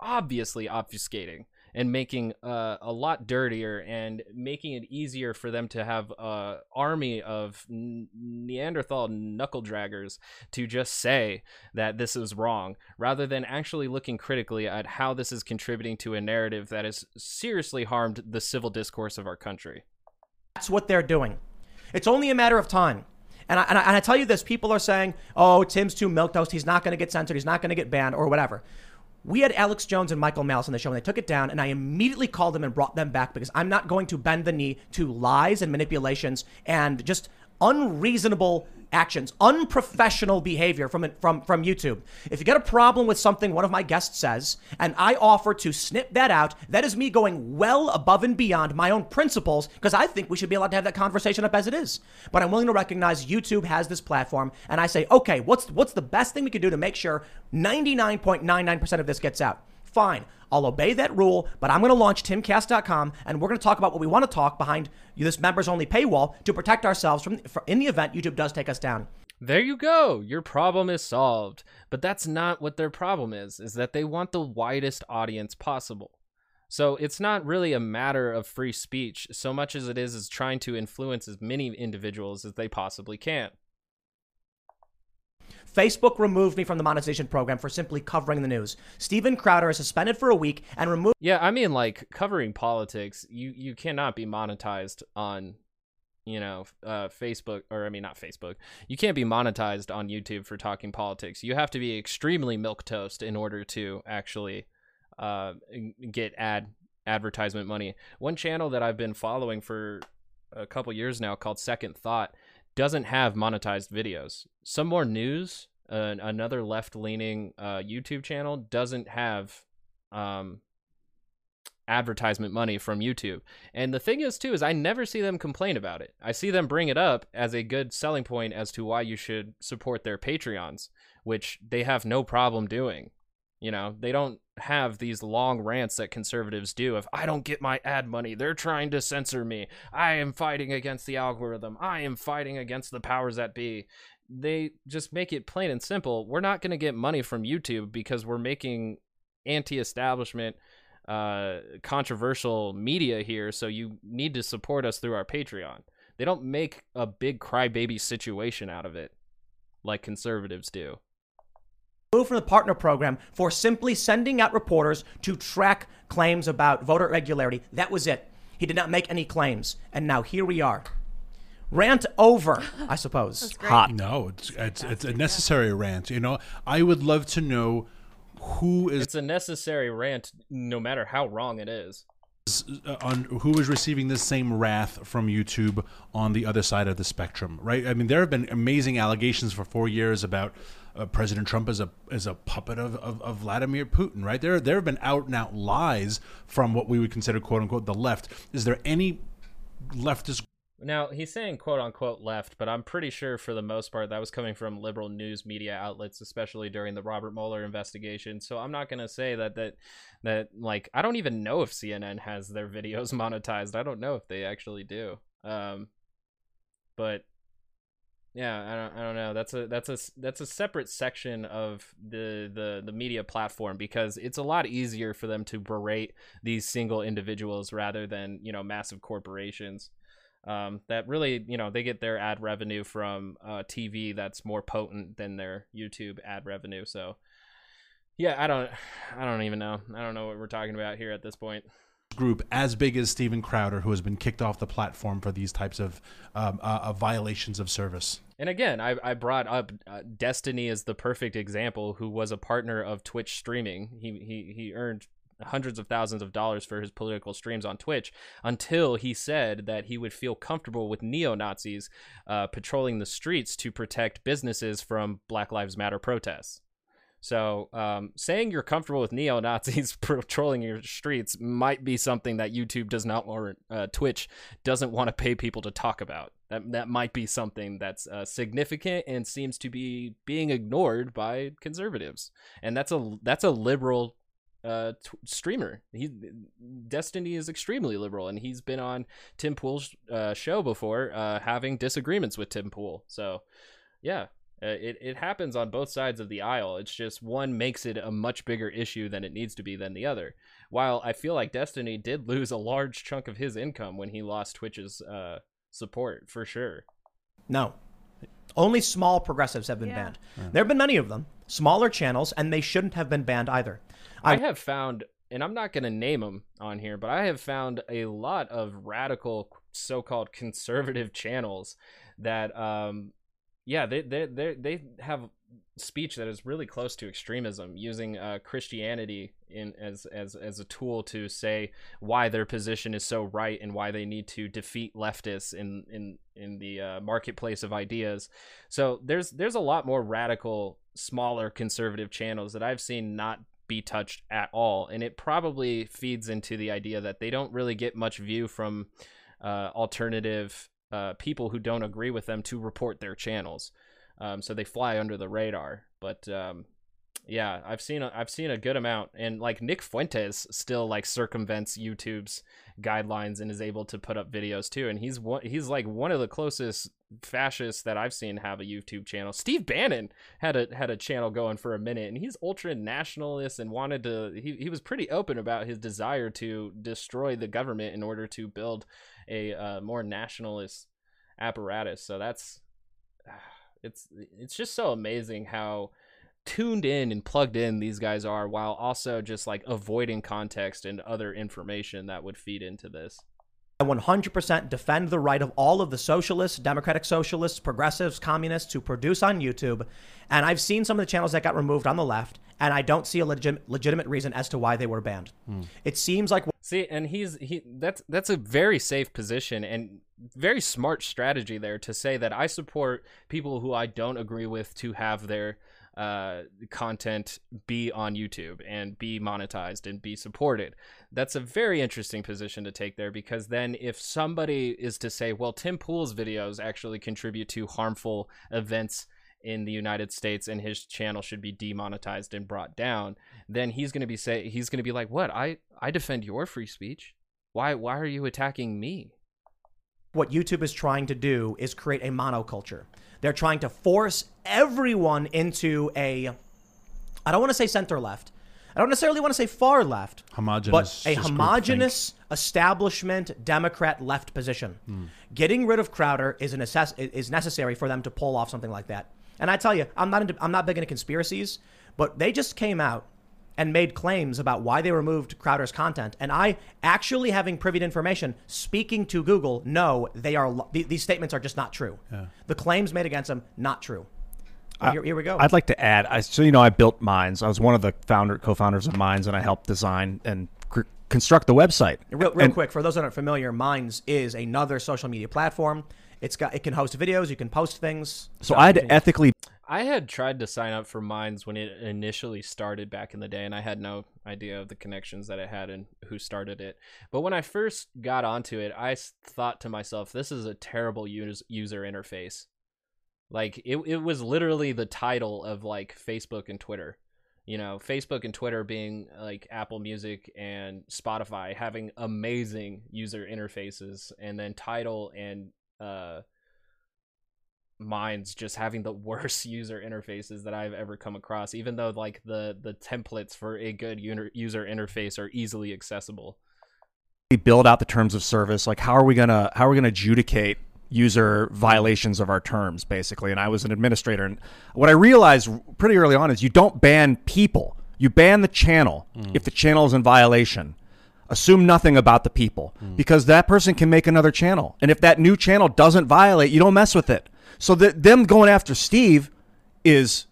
A: obviously obfuscating and making uh, a lot dirtier and making it easier for them to have a army of Neanderthal knuckle draggers to just say that this is wrong, rather than actually looking critically at how this is contributing to a narrative that has seriously harmed the civil discourse of our country.
I: That's what they're doing. It's only a matter of time. And I, and I, and I tell you this people are saying, oh, Tim's too milquetoast. He's not going to get censored. He's not going to get banned or whatever. We had Alex Jones and Michael Malice on the show, and they took it down, and I immediately called them and brought them back because I'm not going to bend the knee to lies and manipulations and just unreasonable actions, unprofessional behavior from from from YouTube. If you get a problem with something one of my guests says, and I offer to snip that out, that is me going well above and beyond my own principles because I think we should be allowed to have that conversation up as it is. But I'm willing to recognize YouTube has this platform, and I say, okay, what's what's the best thing we can do to make sure 99.99% of this gets out? Fine. I'll obey that rule, but I'm going to launch timcast.com and we're going to talk about what we want to talk behind this members only paywall to protect ourselves from in the event YouTube does take us down.
A: There you go. Your problem is solved. But that's not what their problem is, is that they want the widest audience possible. So it's not really a matter of free speech so much as it is is trying to influence as many individuals as they possibly can.
I: Facebook removed me from the monetization program for simply covering the news. Steven Crowder is suspended for a week and removed.
A: Yeah, I mean, like covering politics, you you cannot be monetized on, you know, uh, Facebook or I mean not Facebook. You can't be monetized on YouTube for talking politics. You have to be extremely milk toast in order to actually uh, get ad advertisement money. One channel that I've been following for a couple years now called Second Thought doesn't have monetized videos. Some more news, uh, another left-leaning uh, YouTube channel doesn't have um, advertisement money from YouTube. And the thing is too is I never see them complain about it. I see them bring it up as a good selling point as to why you should support their Patreons, which they have no problem doing. You know, they don't have these long rants that conservatives do of, I don't get my ad money. They're trying to censor me. I am fighting against the algorithm. I am fighting against the powers that be. They just make it plain and simple. We're not going to get money from YouTube because we're making anti establishment, uh, controversial media here. So you need to support us through our Patreon. They don't make a big crybaby situation out of it like conservatives do
I: removed from the partner program for simply sending out reporters to track claims about voter irregularity. That was it. He did not make any claims. And now here we are. Rant over, I suppose.
J: Hot. No, it's it's it's a necessary rant. You know, I would love to know who is.
A: It's a necessary rant, no matter how wrong it is.
J: Uh, on who is receiving this same wrath from YouTube on the other side of the spectrum, right? I mean, there have been amazing allegations for four years about uh, President Trump is a as a puppet of, of, of, Vladimir Putin, right? There there have been out and out lies from what we would consider quote unquote the left. Is there any leftist?
A: Now he's saying quote unquote left, but I'm pretty sure for the most part that was coming from liberal news media outlets, especially during the Robert Mueller investigation. So I'm not gonna say that that that like I don't even know if CNN has their videos monetized. I don't know if they actually do. Um, but yeah, I don't, I don't know. That's a that's a that's a separate section of the, the the media platform because it's a lot easier for them to berate these single individuals rather than you know massive corporations. Um, that really you know they get their ad revenue from uh, TV that's more potent than their YouTube ad revenue. So yeah, I don't I don't even know. I don't know what we're talking about here at this point
J: group as big as Steven Crowder, who has been kicked off the platform for these types of, um, uh, violations of service.
A: And again, I, I brought up uh, Destiny as the perfect example, who was a partner of Twitch streaming. He he he earned hundreds of thousands of dollars for his political streams on Twitch until he said that he would feel comfortable with neo Nazis uh, patrolling the streets to protect businesses from Black Lives Matter protests. So, um, saying you're comfortable with neo Nazis patrolling your streets might be something that YouTube does not, or uh, Twitch doesn't want to pay people to talk about. That that might be something that's uh, significant and seems to be being ignored by conservatives, and that's a that's a liberal uh, t- streamer. He Destiny is extremely liberal, and he's been on Tim Pool's uh, show before, uh, having disagreements with Tim Pool. So, yeah, uh, it it happens on both sides of the aisle. It's just one makes it a much bigger issue than it needs to be than the other. While I feel like Destiny did lose a large chunk of his income when he lost Twitch's uh, support, for sure.
I: No. Only small progressives have been
C: Yeah.
I: banned. There have been many of them, smaller channels, and they shouldn't have been banned either.
A: I have found, and I'm not going to name them on here, but I have found a lot of radical, so-called conservative channels that, um, yeah, they they they they have speech that is really close to extremism, using uh, Christianity in as as as a tool to say why their position is so right and why they need to defeat leftists in in in the uh, marketplace of ideas. So there's there's a lot more radical, smaller conservative channels that I've seen not be touched at all, and it probably feeds into the idea that they don't really get much view from uh, alternative uh, people who don't agree with them to report their channels. Um, so they fly under the radar. But um, yeah, I've seen a, I've seen a good amount, and like Nick Fuentes still like circumvents YouTube's guidelines and is able to put up videos too. And he's one he's like one of the closest fascists that I've seen have a YouTube channel. Steve Bannon had a had a channel going for a minute, and he's ultra nationalist and wanted to. He he was pretty open about his desire to destroy the government in order to build a uh, more nationalist apparatus. So that's it's it's just so amazing how tuned in and plugged in these guys are while also just like avoiding context and other information that would feed into this.
I: I 100% defend the right of all of the socialists, democratic socialists, progressives, communists to produce on YouTube. And I've seen some of the channels that got removed on the left, and I don't see a legit, legitimate reason as to why they were banned. It seems like
A: See, and he's he that's that's a very safe position and very smart strategy there to say that I support people who I don't agree with to have their uh, content be on YouTube and be monetized and be supported. That's a very interesting position to take there because then if somebody is to say, well, Tim Pool's videos actually contribute to harmful events in the United States and his channel should be demonetized and brought down, then he's going to be say he's going to be like, "What? I I defend your free speech. Why why are you attacking me?"
I: what YouTube is trying to do is create a monoculture. They're trying to force everyone into a, I don't want to say center left. I don't necessarily want to say far left.
J: Homogenous,
I: But a
J: just
I: homogenous establishment Democrat left position. Hmm. Getting rid of Crowder is, a necess- is necessary for them to pull off something like that. And I tell you, I'm not into, I'm not big into conspiracies, but they just came out and made claims about why they removed Crowder's content. And I, actually having privy to information, speaking to Google, no, they are these statements are just not true. The claims made against them not true.
K: I-
I: here, here we go.
K: I'd like to add, I, so you know, I built Minds. I was one of the founder, co-founders of Minds, and I helped design and cr- construct the website.
I: Real, real
K: And-
I: quick, for those that aren't familiar, Minds is another social media platform. It's got it can host videos, you can post things.
K: So I had to ethically
A: I had tried to sign up for Minds when it initially started back in the day, and I had no idea of the connections that it had and who started it. But when I first got onto it, I thought to myself, "This is a terrible us- user interface." Like it, it was literally the Tidal of like Facebook and Twitter. You know, Facebook and Twitter being like Apple Music and Spotify having amazing user interfaces, and then Tidal and uh, Minds just having the worst user interfaces that I've ever come across. Even though like the the templates for a good user user interface are easily accessible.
K: We build out the terms of service. Like, how are we gonna how are we gonna adjudicate user violations of our terms, basically? And I was an administrator, and what I realized pretty early on is you don't ban people. You ban the channel if the channel is in violation. Assume nothing about the people hmm. because that person can make another channel, and if that new channel doesn't violate, you don't mess with it. So that them going after Steve is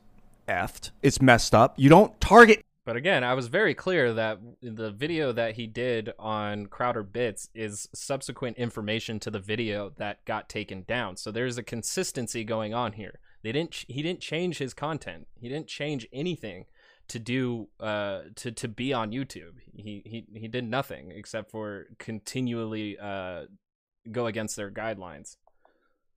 K: effed. It's messed up. You don't target
A: But again, I was very clear that the video that he did on Crowder Bits is subsequent information to the video that got taken down. So there's a consistency going on here. They didn't ch- he didn't change his content. He didn't change anything to do uh to to be on YouTube. He he he did nothing except for continually uh go against their guidelines.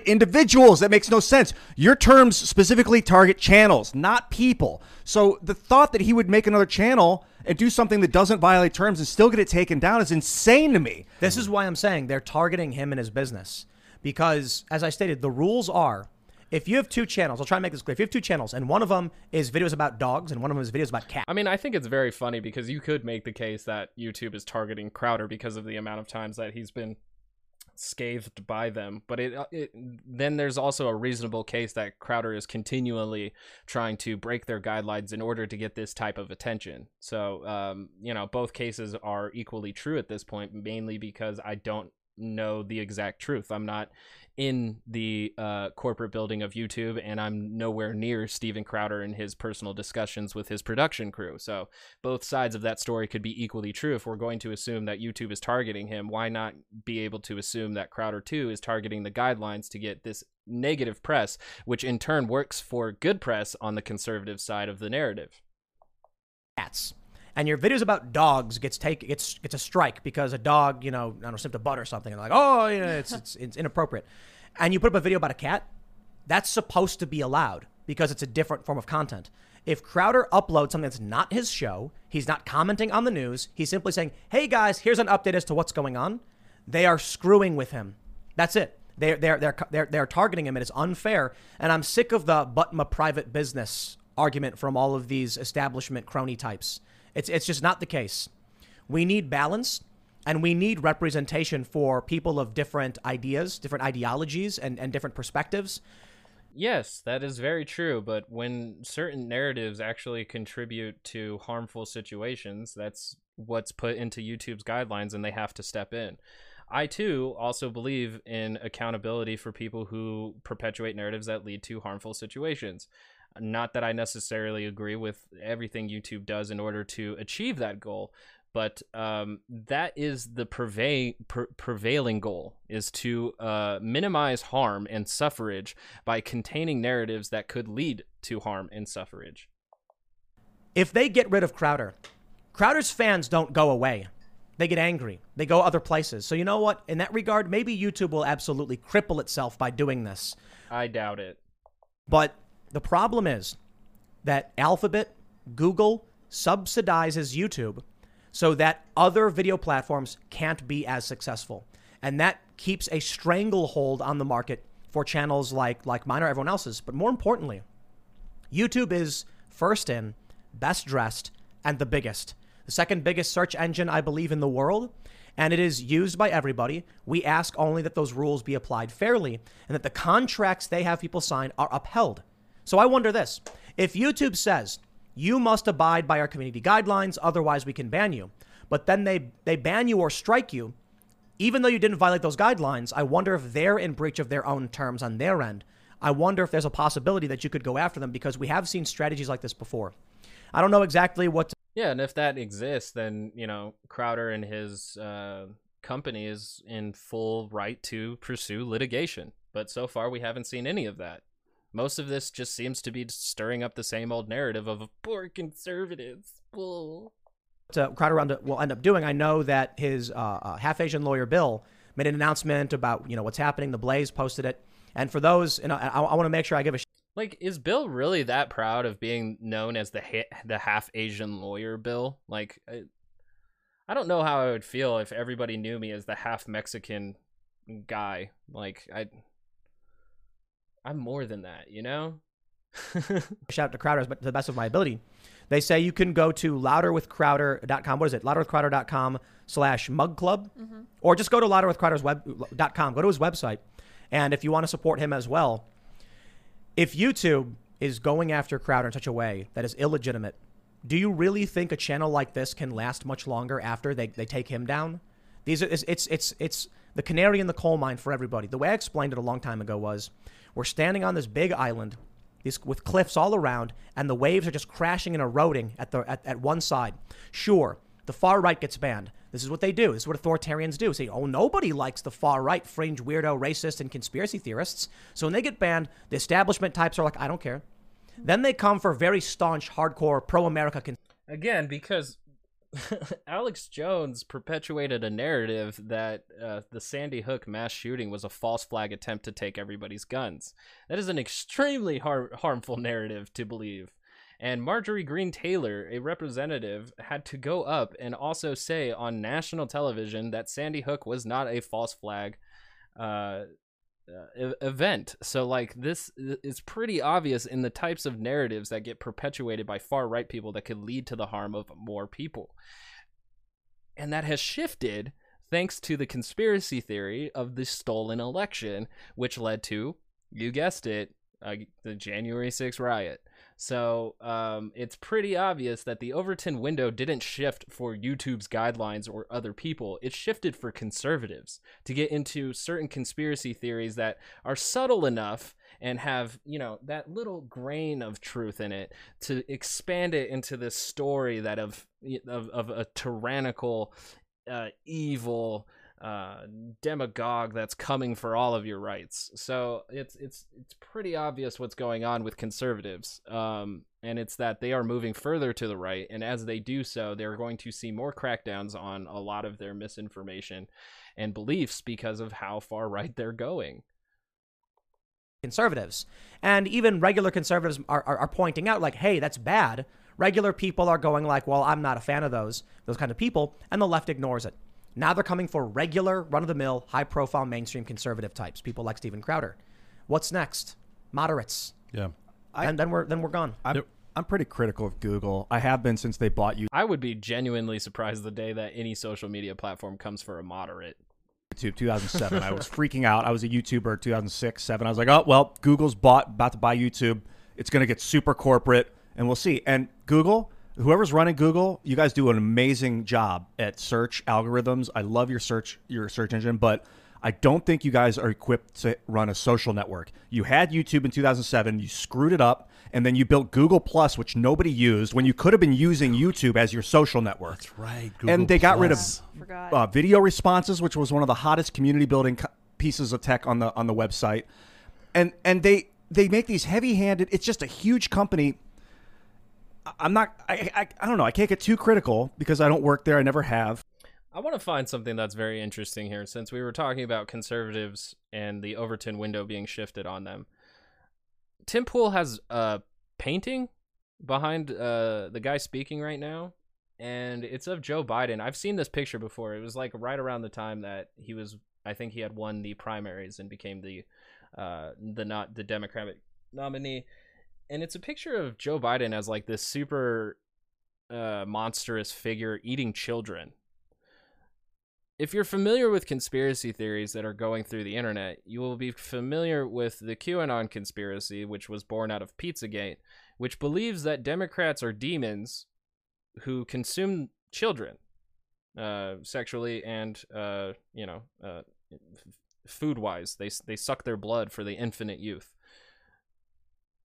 K: individuals. That makes no sense. Your terms specifically target channels, not people. So the thought that he would make another channel and do something that doesn't violate terms and still get it taken down is insane to me.
I: This is why I'm saying they're targeting him and his business. Because, as I stated, the rules are if you have two channels, I'll try and make this clear. If you have two channels and one of them is videos about dogs and one of them is videos about cats.
A: I mean, I think it's very funny because you could make the case that YouTube is targeting Crowder because of the amount of times that he's been scathed by them but it, it, then there's also a reasonable case that crowder is continually trying to break their guidelines in order to get this type of attention so um, you know both cases are equally true at this point mainly because i don't know the exact truth i'm not in the uh, corporate building of YouTube, and I'm nowhere near Steven Crowder and his personal discussions with his production crew. So both sides of that story could be equally true. If we're going to assume that YouTube is targeting him, why not be able to assume that Crowder too is targeting the guidelines to get this negative press, which in turn works for good press on the conservative side of the narrative?
I: Cats and your videos about dogs gets take gets gets a strike because a dog, you know, I don't know, sniffed a butt or something, and they're like, oh, you know, it's, it's it's inappropriate. And you put up a video about a cat, that's supposed to be allowed because it's a different form of content. If Crowder uploads something that's not his show, he's not commenting on the news, he's simply saying, "Hey guys, here's an update as to what's going on." They are screwing with him. That's it. They're they're they're they're, they're targeting him. It is unfair, and I'm sick of the "but my private business" argument from all of these establishment crony types. It's, it's just not the case. We need balance and we need representation for people of different ideas, different ideologies, and, and different perspectives.
A: Yes, that is very true. But when certain narratives actually contribute to harmful situations, that's what's put into YouTube's guidelines and they have to step in. I too also believe in accountability for people who perpetuate narratives that lead to harmful situations. Not that I necessarily agree with everything YouTube does in order to achieve that goal, but um, that is the pre- prevailing goal is to uh, minimize harm and suffrage by containing narratives that could lead to harm and suffrage.
I: If they get rid of Crowder, Crowder's fans don't go away. They get angry. They go other places. So you know what? In that regard, maybe YouTube will absolutely cripple itself by doing this.
A: I doubt it.
I: But the problem is that Alphabet, Google subsidizes YouTube so that other video platforms can't be as successful. And that keeps a stranglehold on the market for channels like, like mine or everyone else's. But more importantly, YouTube is first in, best dressed, and the biggest. The second biggest search engine, I believe, in the world. And it is used by everybody. We ask only that those rules be applied fairly and that the contracts they have people sign are upheld. So I wonder this if YouTube says you must abide by our community guidelines, otherwise we can ban you, but then they, they ban you or strike you, even though you didn't violate those guidelines, I wonder if they're in breach of their own terms on their end. I wonder if there's a possibility that you could go after them because we have seen strategies like this before. I don't know exactly what. To-
A: yeah, and if that exists, then you know Crowder and his uh, company is in full right to pursue litigation. But so far, we haven't seen any of that. Most of this just seems to be stirring up the same old narrative of poor conservatives. Bull.
I: What Crowder will end up doing, I know that his uh, uh, half Asian lawyer Bill made an announcement about you know what's happening. The Blaze posted it, and for those, you know, I, I want to make sure I give a. Sh-
A: like, is Bill really that proud of being known as the ha- the half Asian lawyer Bill? Like, I, I don't know how I would feel if everybody knew me as the half Mexican guy. Like, I I'm more than that, you know?
I: Shout out to Crowder but to the best of my ability. They say you can go to louderwithcrowder.com. What is it? Louderwithcrowder.com slash mug club. Mm-hmm. Or just go to louderwithcrowder's.com. Go to his website. And if you want to support him as well, if YouTube is going after Crowder in such a way that is illegitimate, do you really think a channel like this can last much longer after they, they take him down? These are, it's, it's, it's, it's the canary in the coal mine for everybody. The way I explained it a long time ago was we're standing on this big island these, with cliffs all around, and the waves are just crashing and eroding at, the, at, at one side. Sure, the far right gets banned. This is what they do. This is what authoritarians do. Say, oh, nobody likes the far right, fringe, weirdo, racist, and conspiracy theorists. So when they get banned, the establishment types are like, I don't care. Then they come for very staunch, hardcore, pro America. Con-
A: Again, because Alex Jones perpetuated a narrative that uh, the Sandy Hook mass shooting was a false flag attempt to take everybody's guns. That is an extremely har- harmful narrative to believe. And Marjorie Greene Taylor, a representative, had to go up and also say on national television that Sandy Hook was not a false flag uh, event. So, like, this is pretty obvious in the types of narratives that get perpetuated by far right people that could lead to the harm of more people. And that has shifted thanks to the conspiracy theory of the stolen election, which led to, you guessed it, uh, the January 6th riot. So um, it's pretty obvious that the Overton window didn't shift for YouTube's guidelines or other people. It shifted for conservatives to get into certain conspiracy theories that are subtle enough and have, you know, that little grain of truth in it to expand it into this story that of of, of a tyrannical, uh, evil, uh, demagogue that's coming for all of your rights. So it's it's it's pretty obvious what's going on with conservatives, um, and it's that they are moving further to the right, and as they do so, they're going to see more crackdowns on a lot of their misinformation and beliefs because of how far right they're going.
I: Conservatives and even regular conservatives are, are, are pointing out like, hey, that's bad. Regular people are going like, well, I'm not a fan of those those kind of people, and the left ignores it. Now they're coming for regular, run of the mill, high profile mainstream conservative types, people like Steven Crowder. What's next? Moderates.
J: Yeah.
I: and then we're then we're gone.
K: I'm, I'm pretty critical of Google. I have been since they bought you.
A: I would be genuinely surprised the day that any social media platform comes for a moderate.
K: YouTube 2007. I was freaking out. I was a YouTuber 2006, 7. I was like, "Oh, well, Google's bought about to buy YouTube. It's going to get super corporate and we'll see." And Google, whoever's running Google, you guys do an amazing job at search algorithms. I love your search your search engine, but I don't think you guys are equipped to run a social network. You had YouTube in 2007, you screwed it up, and then you built Google Plus, which nobody used when you could have been using YouTube as your social network. That's
J: right.
K: and they got rid of uh, video responses, which was one of the hottest community building pieces of tech on the on the website. And and they they make these heavy-handed. It's just a huge company. I'm not. I, I I don't know. I can't get too critical because I don't work there. I never have.
A: I want to find something that's very interesting here since we were talking about conservatives and the Overton window being shifted on them. Tim Pool has a painting behind uh, the guy speaking right now, and it's of Joe Biden. I've seen this picture before. It was like right around the time that he was, I think he had won the primaries and became the uh, the not the Democratic nominee. And it's a picture of Joe Biden as like this super uh, monstrous figure eating children if you're familiar with conspiracy theories that are going through the internet, you will be familiar with the QAnon conspiracy, which was born out of Pizzagate, which believes that Democrats are demons who consume children uh, sexually and, uh, you know, uh, food wise. They, they suck their blood for the infinite youth.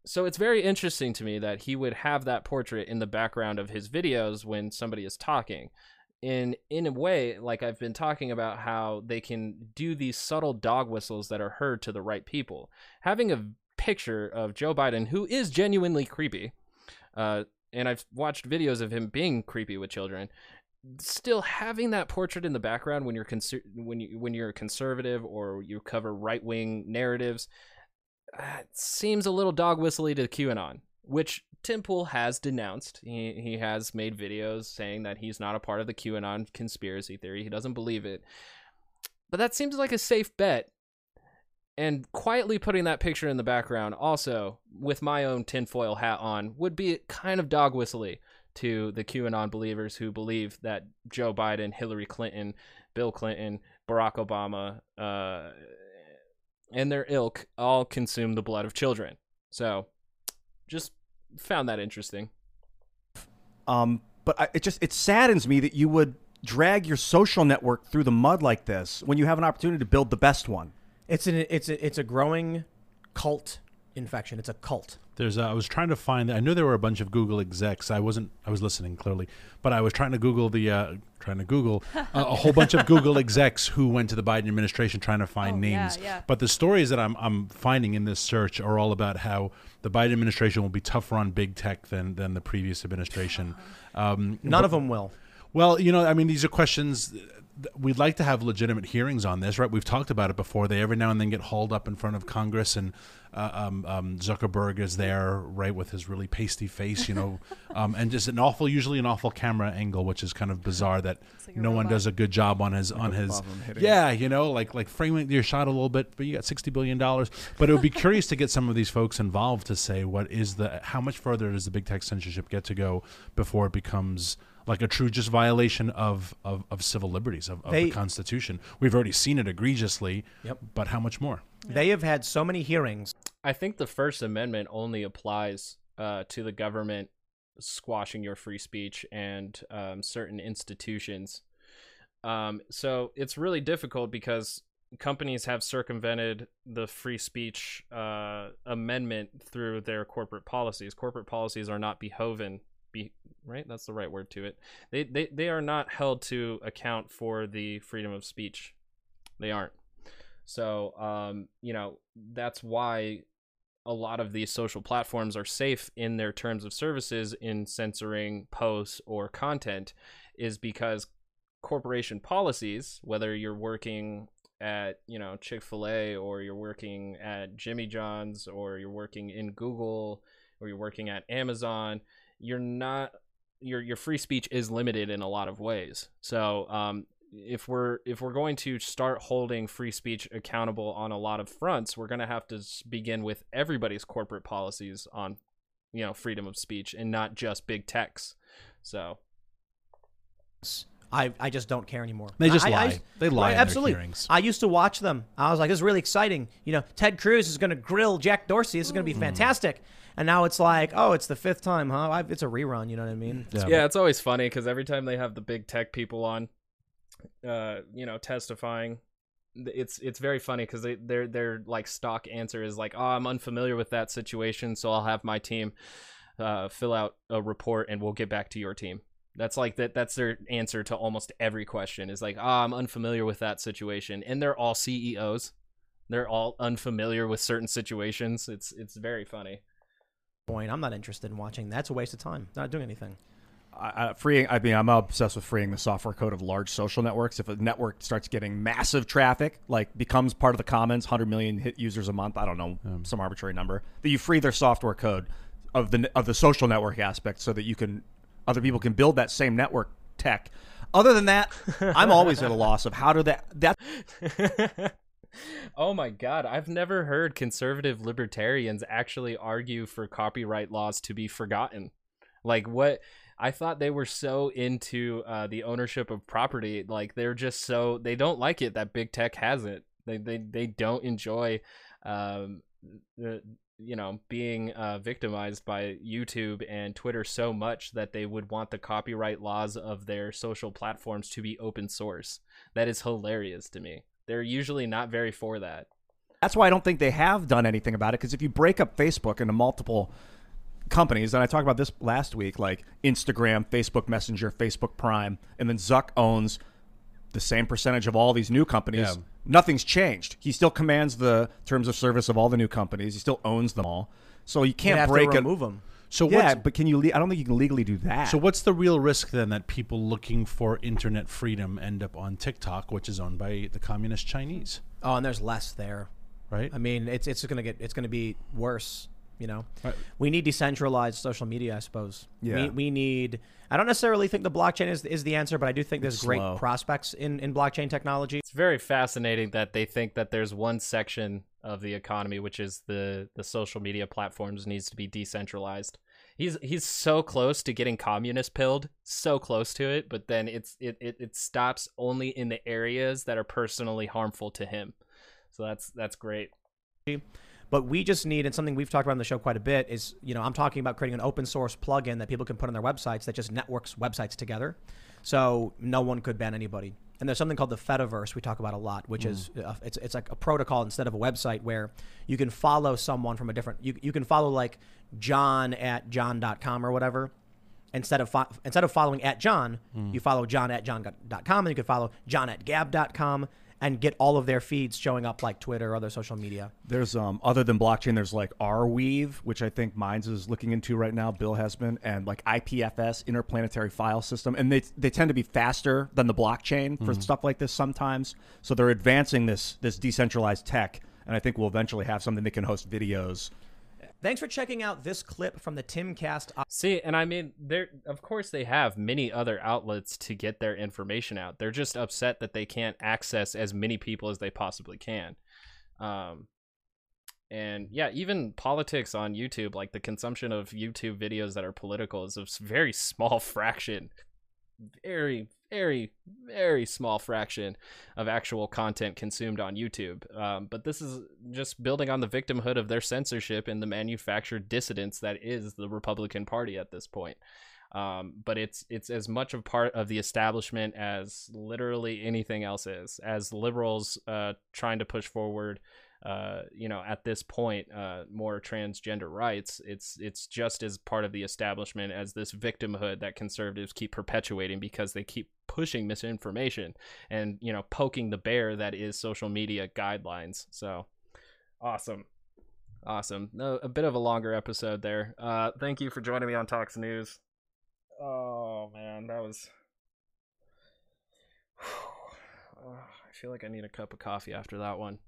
A: So it's very interesting to me that he would have that portrait in the background of his videos when somebody is talking. In in a way like i've been talking about how they can do these subtle dog whistles that are heard to the right people. Having a picture of joe biden who is genuinely creepy uh, and i've watched videos of him being creepy with children still having that portrait in the background when you're conser- when you when you're a conservative or you cover right wing narratives uh, seems a little dog whistly to qanon which Tim Pool has denounced. He he has made videos saying that he's not a part of the QAnon conspiracy theory. He doesn't believe it. But that seems like a safe bet. And quietly putting that picture in the background, also with my own tinfoil hat on, would be kind of dog whistly to the QAnon believers who believe that Joe Biden, Hillary Clinton, Bill Clinton, Barack Obama, uh, and their ilk all consume the blood of children. So just found that interesting.
K: Um, but I, it just it saddens me that you would drag your social network through the mud like this when you have an opportunity to build the best one.
I: It's an it's a, it's a growing cult infection. It's a cult.
J: There's. Uh, I was trying to find. I knew there were a bunch of Google execs. I wasn't. I was listening clearly, but I was trying to Google the. Uh, trying to Google uh, a whole bunch of Google execs who went to the Biden administration trying to find
L: Oh, yeah,
J: names.
L: yeah.
J: But the stories that I'm I'm finding in this search are all about how the Biden administration will be tougher on big tech than than the previous administration. Um,
I: None
J: but-
I: of them will.
J: Well, you know, I mean, these are questions. we'd like to have legitimate hearings on this, right? We've talked about it before. They every now and then get hauled up in front of Congress, and uh, um, um, Zuckerberg is there, right, with his really pasty face, you know, um, and just an awful, usually an awful camera angle, which is kind of bizarre that no one does a good job on his on his.
K: above him hitting.
J: Yeah, you know, like like framing your shot a little bit, but you got sixty billion dollars. But it would be curious to get some of these folks involved to say what is the how much further does the big tech censorship get to go before it becomes like a true just violation of of, of civil liberties of, of
I: They-
J: the Constitution. We've already seen it egregiously.
I: Yep.
J: But how much more?
I: They have had so many hearings.
A: I think the First Amendment only applies uh, to the government squashing your free speech and um, certain institutions. Um, so it's really difficult because companies have circumvented the free speech uh, amendment through their corporate policies. Corporate policies are not behoven, be right. That's the right word to it. They they they are not held to account for the freedom of speech. They aren't. So, um, you know, that's why a lot of these social platforms are safe in their terms of services in censoring posts or content, is because corporation policies, whether you're working at, you know, Chick fil A or you're working at Jimmy John's or you're working in Google or you're working at Amazon, you're not your your free speech is limited in a lot of ways. So um, if we're if we're going to start holding free speech accountable on a lot of fronts, we're going to have to begin with everybody's corporate policies on you know freedom of speech and not just big techs. So
I: I, I just don't care anymore.
J: They just
I: I- I
J: lie.
I: used-
J: They lie in their
I: absolutely.
J: hearings.
I: I used to watch them. I was like, this is really exciting. You know, Ted Cruz is going to grill Jack Dorsey. This is going to be mm. fantastic. And now it's like, oh, it's the fifth time, huh? I, it's a rerun. You know what I mean?
A: yeah, it's always funny because every time they have the big tech people on, uh, you know, testifying. It's it's very funny because they their their like stock answer is like, oh, I'm unfamiliar with that situation, so I'll have my team uh, fill out a report and we'll get back to your team. That's like that. That's their answer to almost every question. Is like, ah, I'm unfamiliar with that situation, and they're all CEOs. They're all unfamiliar with certain situations. It's it's very funny.
I: Point. I'm not interested in watching. That's a waste of time. Not doing anything.
K: I, I, freeing. I mean, I'm obsessed with freeing the software code of large social networks. If a network starts getting massive traffic, like becomes part of the commons, 100 million hit users a month, I don't know, um. some arbitrary number, that you free their software code of the of the social network aspect, so that you can other people can build that same network tech. Other than that, I'm always at a loss of how do that that
A: oh my god, I've never heard conservative libertarians actually argue for copyright laws to be forgotten. Like what I thought they were so into uh, the ownership of property, like they're just so they don't like it that big tech has it. They they they don't enjoy um the you know being uh, victimized by YouTube and Twitter so much that they would want the copyright laws of their social platforms to be open source. That is hilarious to me. They're usually not very for that.
K: That's why I don't think they have done anything about it. Because if you break up Facebook into multiple companies, and I talked about this last week, like Instagram, Facebook Messenger, Facebook Prime, and then Zuck owns the same percentage of all these new companies.
J: Yeah.
K: Nothing's changed. He still commands the terms of service of all the new companies. He still owns them all. So you can't
I: have to
K: break it.
I: remove 'em.
J: So
K: yeah,
J: what's-
K: but can you? Le- I don't think you can legally do that.
J: So what's the real risk then that people looking for internet freedom end up on TikTok, which is owned by the communist Chinese?
I: Oh, and there's less there.
J: Right.
I: I mean, it's it's gonna get it's gonna be worse. You know,
J: Right.
I: we need decentralized social media. I suppose.
K: Yeah.
I: We, we need. I don't necessarily think the blockchain is is the answer, but I do think there's
K: It's
I: great
K: slow.
I: prospects in in blockchain technology.
A: It's very fascinating that they think that there's one section of the economy which is the the social media platforms needs to be decentralized. He's he's so close to getting communist pilled, so close to it, but then it's it, it, it stops only in the areas that are personally harmful to him. So that's that's great.
I: But we just need, and something we've talked about on the show quite a bit is, you know, I'm talking about creating an open source plugin that people can put on their websites that just networks websites together. So no one could ban anybody. And there's something called the Fediverse we talk about a lot, which is uh, it's it's like a protocol instead of a website where you can follow someone from a different you you can follow like John at john.com or whatever. Instead of fo- instead of following at John, you follow John at john.com and you can follow John at gab.com and get all of their feeds showing up like Twitter or other social media.
K: There's um other than blockchain, there's like Arweave, which I think Minds is looking into right now. Bill has been, and like IPFS, Interplanetary File System, and they they tend to be faster than the blockchain for
J: Mhm.
K: stuff like this sometimes. So they're advancing this this decentralized tech, and I think we'll eventually have something that can host videos.
I: Thanks for checking out this clip from the Timcast.
A: See, and I mean, there. Of course, they have many other outlets to get their information out. They're just upset that they can't access as many people as they possibly can. Um, and yeah, even politics on YouTube, like the consumption of YouTube videos that are political, is a very small fraction, very, very, very small fraction of actual content consumed on YouTube. Um, but this is just building on the victimhood of their censorship and the manufactured dissidence that is the Republican Party at this point. Um, but it's it's as much a part of the establishment as literally anything else is. As liberals uh, trying to push forward, uh, you know, at this point, uh, more transgender rights, it's it's just as part of the establishment as this victimhood that conservatives keep perpetuating because they keep pushing misinformation and you know poking the bear that is social media guidelines. So awesome. Awesome. No, a bit of a longer episode there. Uh, thank you for joining me on Talks News. Oh man, that was. I feel like I need a cup of coffee after that one.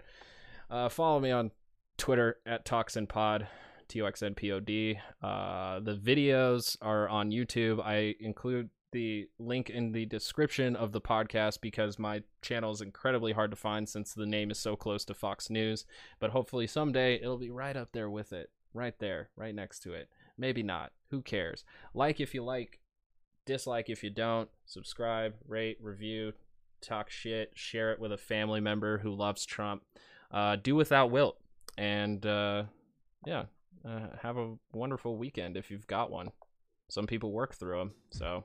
A: Uh, follow me on Twitter at ToxinPod, T O X N P O D. Uh, the videos are on YouTube. I include the link in the description of the podcast because my channel is incredibly hard to find since the name is so close to Fox News. But hopefully someday it'll be right up there with it, right there, right next to it. Maybe not. Who cares? Like if you like, dislike if you don't, subscribe, rate, review, talk shit, share it with a family member who loves Trump. Uh, do without Wilt. And uh, yeah, uh, have a wonderful weekend if you've got one. Some people work through them, so